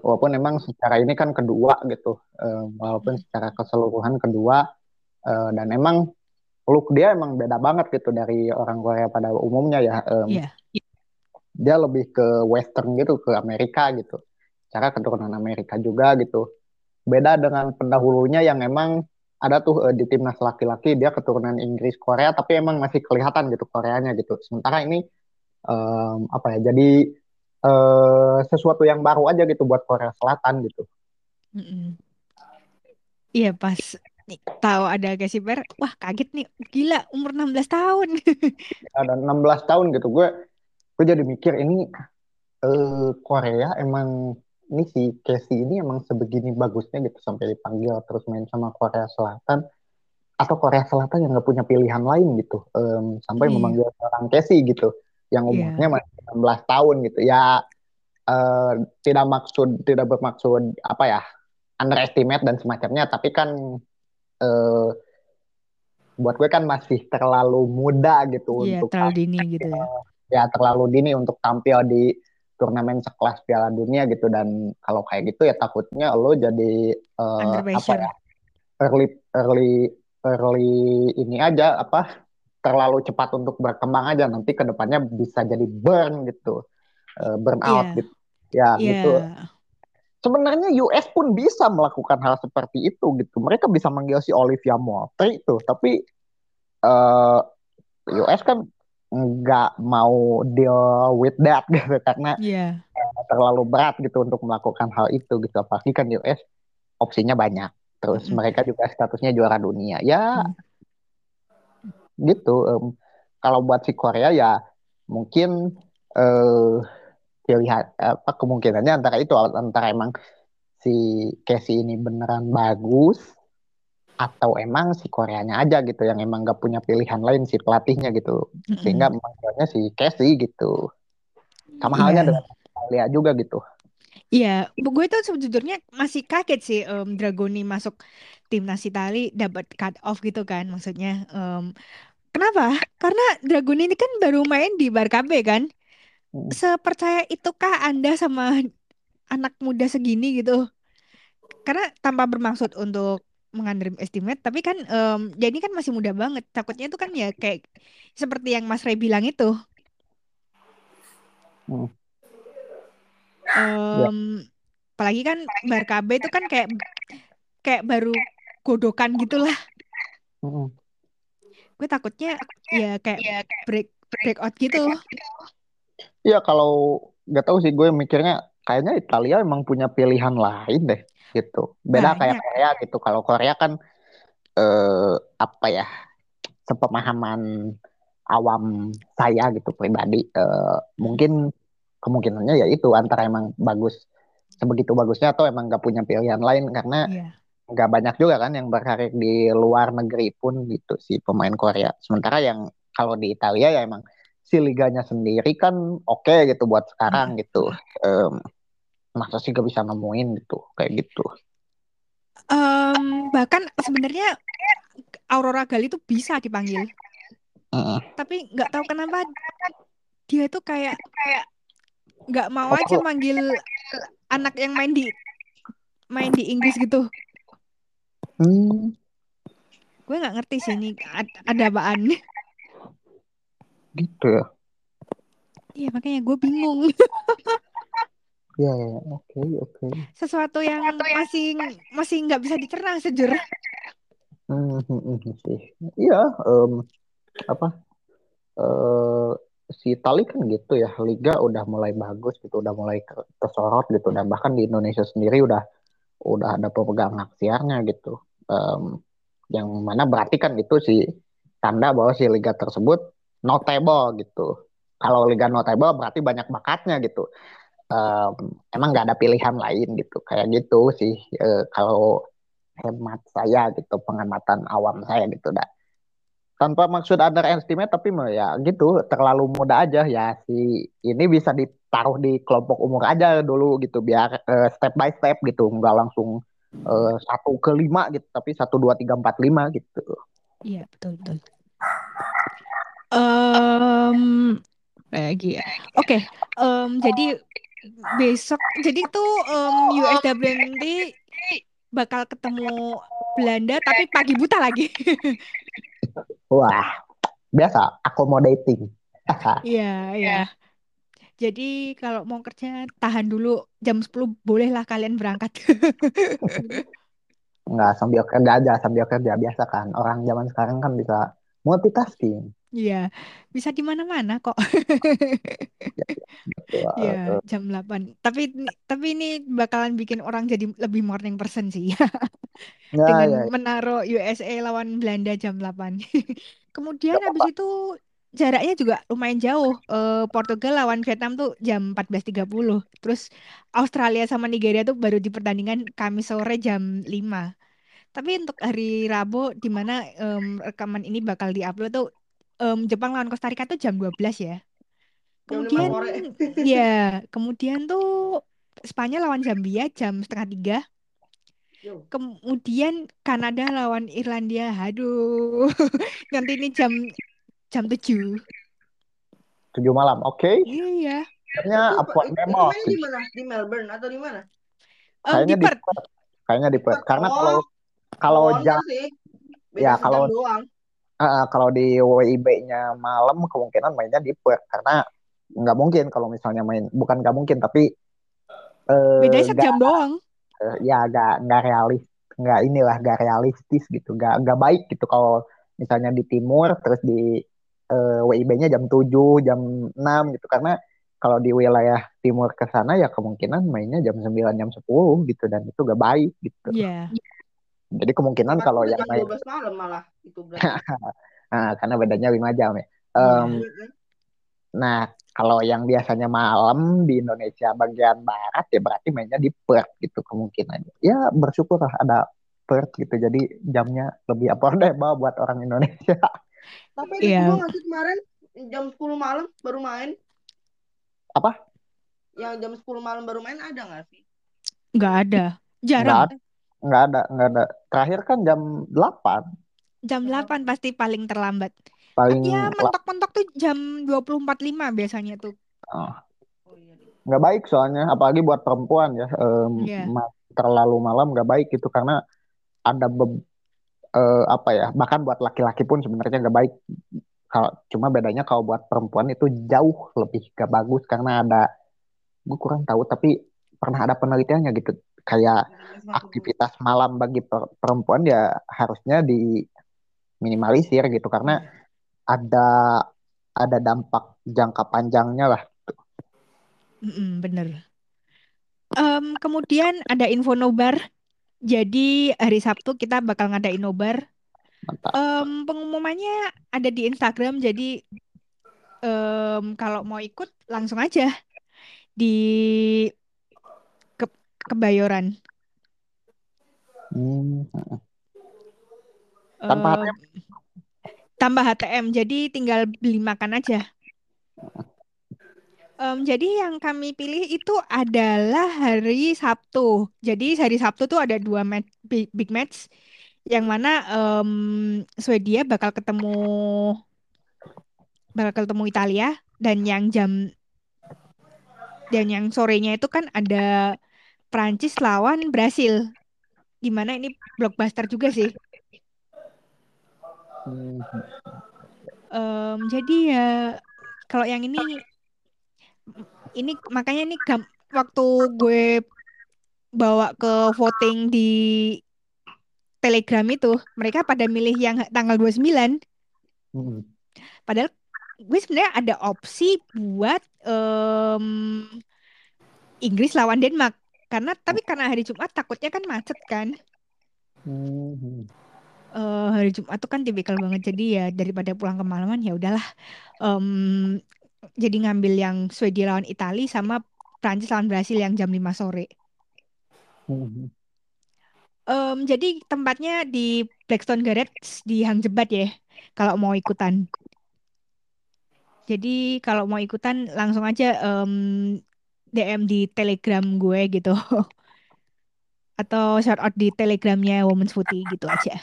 walaupun emang secara ini kan kedua gitu Eh, walaupun secara keseluruhan kedua eh, dan emang look dia emang beda banget gitu dari orang Korea pada umumnya ya Em, Iya. dia lebih ke western gitu ke Amerika gitu. Cara keturunan Amerika juga gitu. Beda dengan pendahulunya yang emang ada tuh eh, di timnas laki-laki dia keturunan Inggris Korea tapi emang masih kelihatan gitu Koreanya gitu. Sementara ini em, apa ya jadi eh, sesuatu yang baru aja gitu buat Korea Selatan gitu. Iya pas nih, tahu ada Casey Per, wah kaget nih, gila umur 16 tahun. ada 16 tahun gitu gue gue jadi mikir ini eh, Korea emang ini si Casey ini emang sebegini bagusnya gitu sampai dipanggil terus main sama Korea Selatan atau Korea Selatan yang nggak punya pilihan lain gitu Em, sampai Iya. memanggil seorang Casey gitu yang Iya. umurnya masih 16 tahun gitu ya eh, tidak maksud tidak bermaksud apa ya underestimate dan semacamnya tapi kan eh, buat gue kan masih terlalu muda gitu Iya, untuk terlalu dini gitu ya. ya terlalu dini untuk tampil di turnamen sekelas Piala Dunia gitu dan kalau kayak gitu ya takutnya lo jadi Under apa ya early early early ini aja apa terlalu cepat untuk berkembang aja nanti ke depannya bisa jadi burn gitu eh, burn out Iya. gitu ya Iya. gitu sebenarnya US pun bisa melakukan hal seperti itu gitu mereka bisa manggil si Olivia Moultrie itu tapi eh, US kan nggak mau deal with that gitu karena Iya. terlalu berat gitu untuk melakukan hal itu gitu apalagi kan US opsinya banyak terus Mm-mm. mereka juga statusnya juara dunia ya Mm. Gitu em, kalau buat si Korea ya mungkin eh pilihan apa kemungkinannya antara itu antara emang si Casey ini beneran bagus atau emang si Koreanya aja gitu yang emang gak punya pilihan lain si pelatihnya gitu Mm-mm. sehingga manggilnya si Casey gitu sama halnya Iya. dengan Australia juga gitu Iya, gue tuh sejujurnya masih kaget sih em, Dragoni masuk timnas Itali dapat cut off gitu kan maksudnya. em, kenapa? Karena Dragoni ini kan baru main di Barcabe kan. Mm. Sepercaya itukah Anda sama anak muda segini gitu? Karena tanpa bermaksud untuk mengunderestimate, tapi kan em, jadi kan masih muda banget. Takutnya itu kan ya kayak seperti yang Mas Ray bilang itu. Hmm. Ya. Em, apalagi kan Barcabe itu kan kayak kayak baru godokan gitulah. Mm-mm. Gue takutnya ya kayak break breakout gitu. Iya kalau nggak tahu sih gue mikirnya kayaknya Italia emang punya pilihan lain deh gitu. Beda kayak Banyak. Korea gitu. Kalau Korea kan eh, apa ya sepemahaman awam saya gitu pribadi eh, mungkin kemungkinannya ya itu antara emang bagus sebegitu bagusnya atau emang nggak punya pilihan lain karena Iya. nggak banyak juga kan yang berkarir di luar negeri pun gitu si pemain Korea. Sementara yang kalau di Italia ya emang si liganya sendiri kan oke gitu buat sekarang gitu. Em, masa sih gak bisa nemuin gitu kayak gitu. Em, bahkan sebenarnya Aurora Gali itu bisa dipanggil, Mm-mm. tapi nggak tahu kenapa dia itu kayak nggak mau Oh, aja manggil anak yang main di main di Inggris gitu. Hmm, Gue nggak ngerti sih ini ad- ada apaan. gitu ya. Iya makanya gue bingung. Ya, ya, ya. oke, oke. Sesuatu yang masih masih nggak bisa dicerna sejujur. Hmm, hmm, hmm. Iya, em, apa? eh si Itali kan gitu ya, liga udah mulai bagus gitu, udah mulai tersorot gitu, dan bahkan di Indonesia sendiri udah udah ada pemegang hak siarnya gitu. Em, yang mana berarti kan itu si tanda bahwa si liga tersebut notable gitu. Kalau liga notable berarti banyak bakatnya gitu. Em, emang nggak ada pilihan lain gitu, kayak gitu sih. eh, kalau hemat saya gitu, pengamatan awam saya gitu, dah tanpa maksud underestimate tapi ya gitu terlalu muda aja ya si ini bisa ditaruh di kelompok umur aja dulu gitu biar eh, step by step gitu nggak langsung eh, satu ke lima gitu tapi satu dua tiga empat lima gitu Iya betul betul. Em, lagi ya. Oke, em, jadi besok jadi tuh em, USW nanti bakal ketemu Belanda tapi pagi buta lagi. wah biasa accommodating. Iya, iya. Jadi kalau mau kerja tahan dulu. Jam 10 bolehlah kalian berangkat. nggak sambil kerja aja sambil kerja. Biasa kan orang zaman sekarang kan bisa multitasking Iya, bisa di mana-mana kok. gitu. Iya, jam 8. Tapi tapi ini bakalan bikin orang jadi lebih morning person sih. ya dengan ya menaruh USA lawan Belanda jam 8. Kemudian habis itu jaraknya juga lumayan jauh. Eh, Portugal lawan Vietnam tuh jam 14.30. Terus Australia sama Nigeria tuh baru di pertandingan Kamis sore jam 5. Tapi untuk hari Rabu di mana em, rekaman ini bakal diupload tuh em, Jepang lawan Costa Rica tuh jam 12 ya. Jam 5 Kemudian ya, kemudian tuh Spanyol lawan Zambia jam setengah tiga. Kemudian Kanada lawan Irlandia. Aduh, nanti ini jam jam 7. 7 malam. Oke. Iya. Kayaknya apa mainnya di mana? Di Melbourne atau di mana? Em, kayaknya di Perth. Kayaknya di Perth. Karena Oh, kalau kalau jam sih. Beda ya kalau doang. Ah, kalau di WIB-nya malam kemungkinan mainnya di Perth karena nggak mungkin kalau misalnya main bukan nggak mungkin tapi eh Bedanya nggak sejam doang. eh, ya nggak nggak realis nggak inilah nggak realistis gitu nggak nggak baik gitu kalau misalnya di timur terus di eh, WIB-nya jam 7 jam 6 gitu karena kalau di wilayah timur ke sana ya kemungkinan mainnya jam 9 jam 10 gitu dan itu gak baik gitu Iya. Jadi kemungkinan kalau udah yang main 12 malam malah itu berarti. nah, karena bedanya 5 jam ya kan? nah kalau yang biasanya malam di Indonesia bagian barat ya berarti mainnya di Perth gitu kemungkinan ya bersyukur lah ada Perth gitu jadi jamnya lebih affordable buat orang Indonesia Tapi ada Iya. juga nggak sih kemarin jam 10 malam baru main? Apa? Yang jam 10 malam baru main ada nggak sih? Nggak ada. Jarang. ada nggak ada nggak ada terakhir kan jam 8 Jam 8 pasti paling terlambat. paling Ya, mentok-mentok tuh jam 24.5 biasanya tuh. oh, nggak baik soalnya apalagi buat perempuan ya Iya. ma- terlalu malam nggak baik gitu karena ada be- eh, apa ya bahkan buat laki-laki pun sebenarnya nggak baik kalau cuma bedanya kalau buat perempuan itu jauh lebih gak bagus karena ada gue kurang tahu tapi pernah ada penelitiannya gitu kayak aktivitas malam bagi per- perempuan ya harusnya diminimalisir gitu karena ada ada dampak jangka panjangnya lah Mm-mm, bener. Em, kemudian ada info nobar. Jadi hari Sabtu kita bakal ngadain nobar. mantap Em, pengumumannya ada di Instagram. Jadi em, kalau mau ikut langsung aja di Kebayoran. Hmm, tanpa Em, tambah HTM. Jadi tinggal beli makan aja. Em, jadi yang kami pilih itu adalah hari Sabtu. Jadi hari Sabtu tuh ada dua match, big, big match, yang mana em, Swedia bakal ketemu bakal ketemu Italia dan yang jam dan yang sorenya itu kan ada Prancis lawan Brasil. Gimana ini blockbuster juga sih. Hmm, Em, jadi ya kalau yang ini ini makanya ini gam- waktu gue bawa ke voting di Telegram itu, mereka pada milih yang tanggal 29. hmm. Padahal gue sebenarnya ada opsi buat em, Inggris lawan Denmark. Karena tapi karena hari Jumat takutnya kan macet kan. Hmm. Eh, hari Jumat tuh kan tipikal banget. Jadi ya daripada pulang kemalaman ya udahlah. Em, jadi ngambil yang Swedia lawan Italia sama Prancis lawan Brasil yang jam 5 sore. Hmm. Em, jadi tempatnya di Blackstone Garage di Hang Jebat ya, kalau mau ikutan. Jadi kalau mau ikutan langsung aja em, DM di Telegram gue gitu, atau shout out di Telegramnya Women's Footy gitu aja.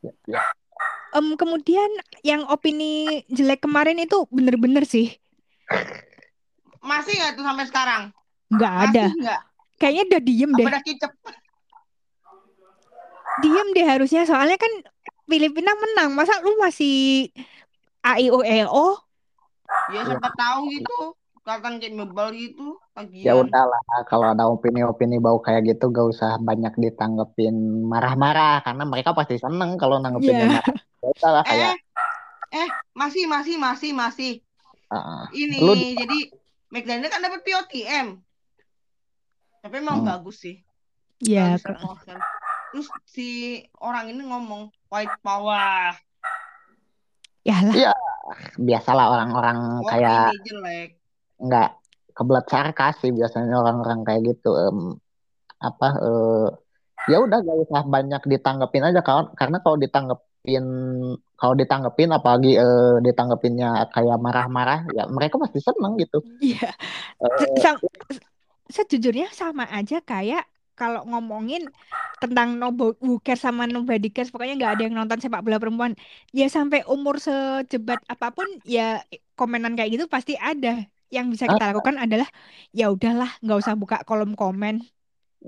Ya, ya. Em, kemudian yang opini jelek kemarin itu bener-bener sih, Masih nggak tuh sampai sekarang? nggak ada. Masih nggak? Kayaknya udah diem Apa deh, udah kicep? diem deh harusnya. Soalnya kan Filipina menang, masa lu masih AIO Ya siapa tahu gitu. Kelihatan kayak mebal gitu. ya Lagian. udahlah kalau ada opini-opini bau kayak gitu gak usah banyak ditanggepin marah-marah karena mereka pasti seneng kalau nanggepinnya Iya. marah Ya udahlah kayak Eh, eh, masih, masih, masih, masih. ah, Ini, Lu- jadi McDaniel kan dapat POTM. Tapi emang Hmm. bagus sih. Ya, Bagus Northampton. Terus si orang ini ngomong white power. ya lah. Iya, biasalah orang-orang kayak Opini jelek. Nggak kebelat sarkas sih biasanya orang-orang kayak gitu Em, apa eh, ya udah gak usah banyak ditanggepin aja kawan. Karena kalau ditanggepin kalau ditanggepin apalagi eh, ditanggepinnya kayak marah-marah ya mereka pasti seneng gitu. Iya. Sam- sejujurnya sama aja kayak kalau ngomongin tentang no bo- who cares sama nobody cares pokoknya nggak ada yang nonton sepak bola perempuan. Ya sampai umur sejebat apa pun ya komenan kayak gitu pasti ada yang bisa kita ah, lakukan adalah ya udahlah nggak usah buka kolom komen.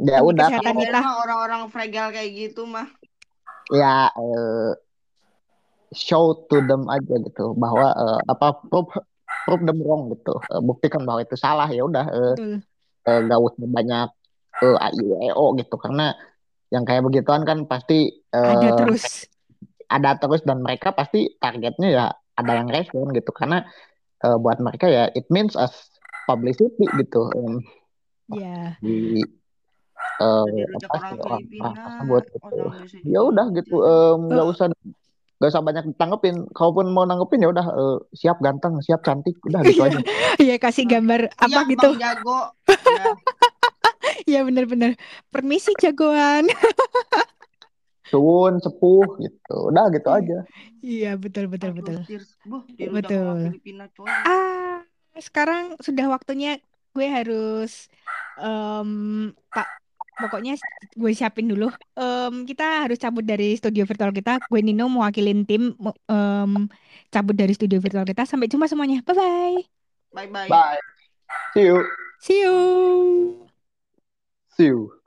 Ya udah kesehatan kita. Orang-orang fragile kayak gitu mah. ya eh, show to them aja gitu bahwa eh, apa prove prove them wrong gitu. Eh, buktikan bahwa itu salah ya udah eh, betul. eh, gak usah banyak eh, AIEO gitu. Karena yang kayak begituan kan pasti ada eh, terus. ada terus dan mereka pasti targetnya ya ada yang respon gitu. Karena eh, buat mereka ya it means as publicity gitu em, ya di eh, rujak apa orang sih Filipina, tersebut gitu. orang ya udah gitu em, nggak Eh, usah nggak usah banyak ditanggepin. Kalaupun mau nanggepin ya udah eh, siap ganteng siap cantik udah gitu aja. Ya kasih gambar apa Siap gitu. Bang Jago. Ya, ya bener-bener. Permisi jagoan suwun sepuh gitu udah gitu aja iya betul betul aduh betul. Buh, betul Filipina coy. Ah, sekarang sudah waktunya gue harus em, Pak pokoknya gue siapin dulu. Em, kita harus cabut dari studio virtual kita. Gue Nino mewakilin tim mo- em, cabut dari studio virtual kita. Sampai jumpa semuanya. Bye bye. Bye bye. bye see you See you. see you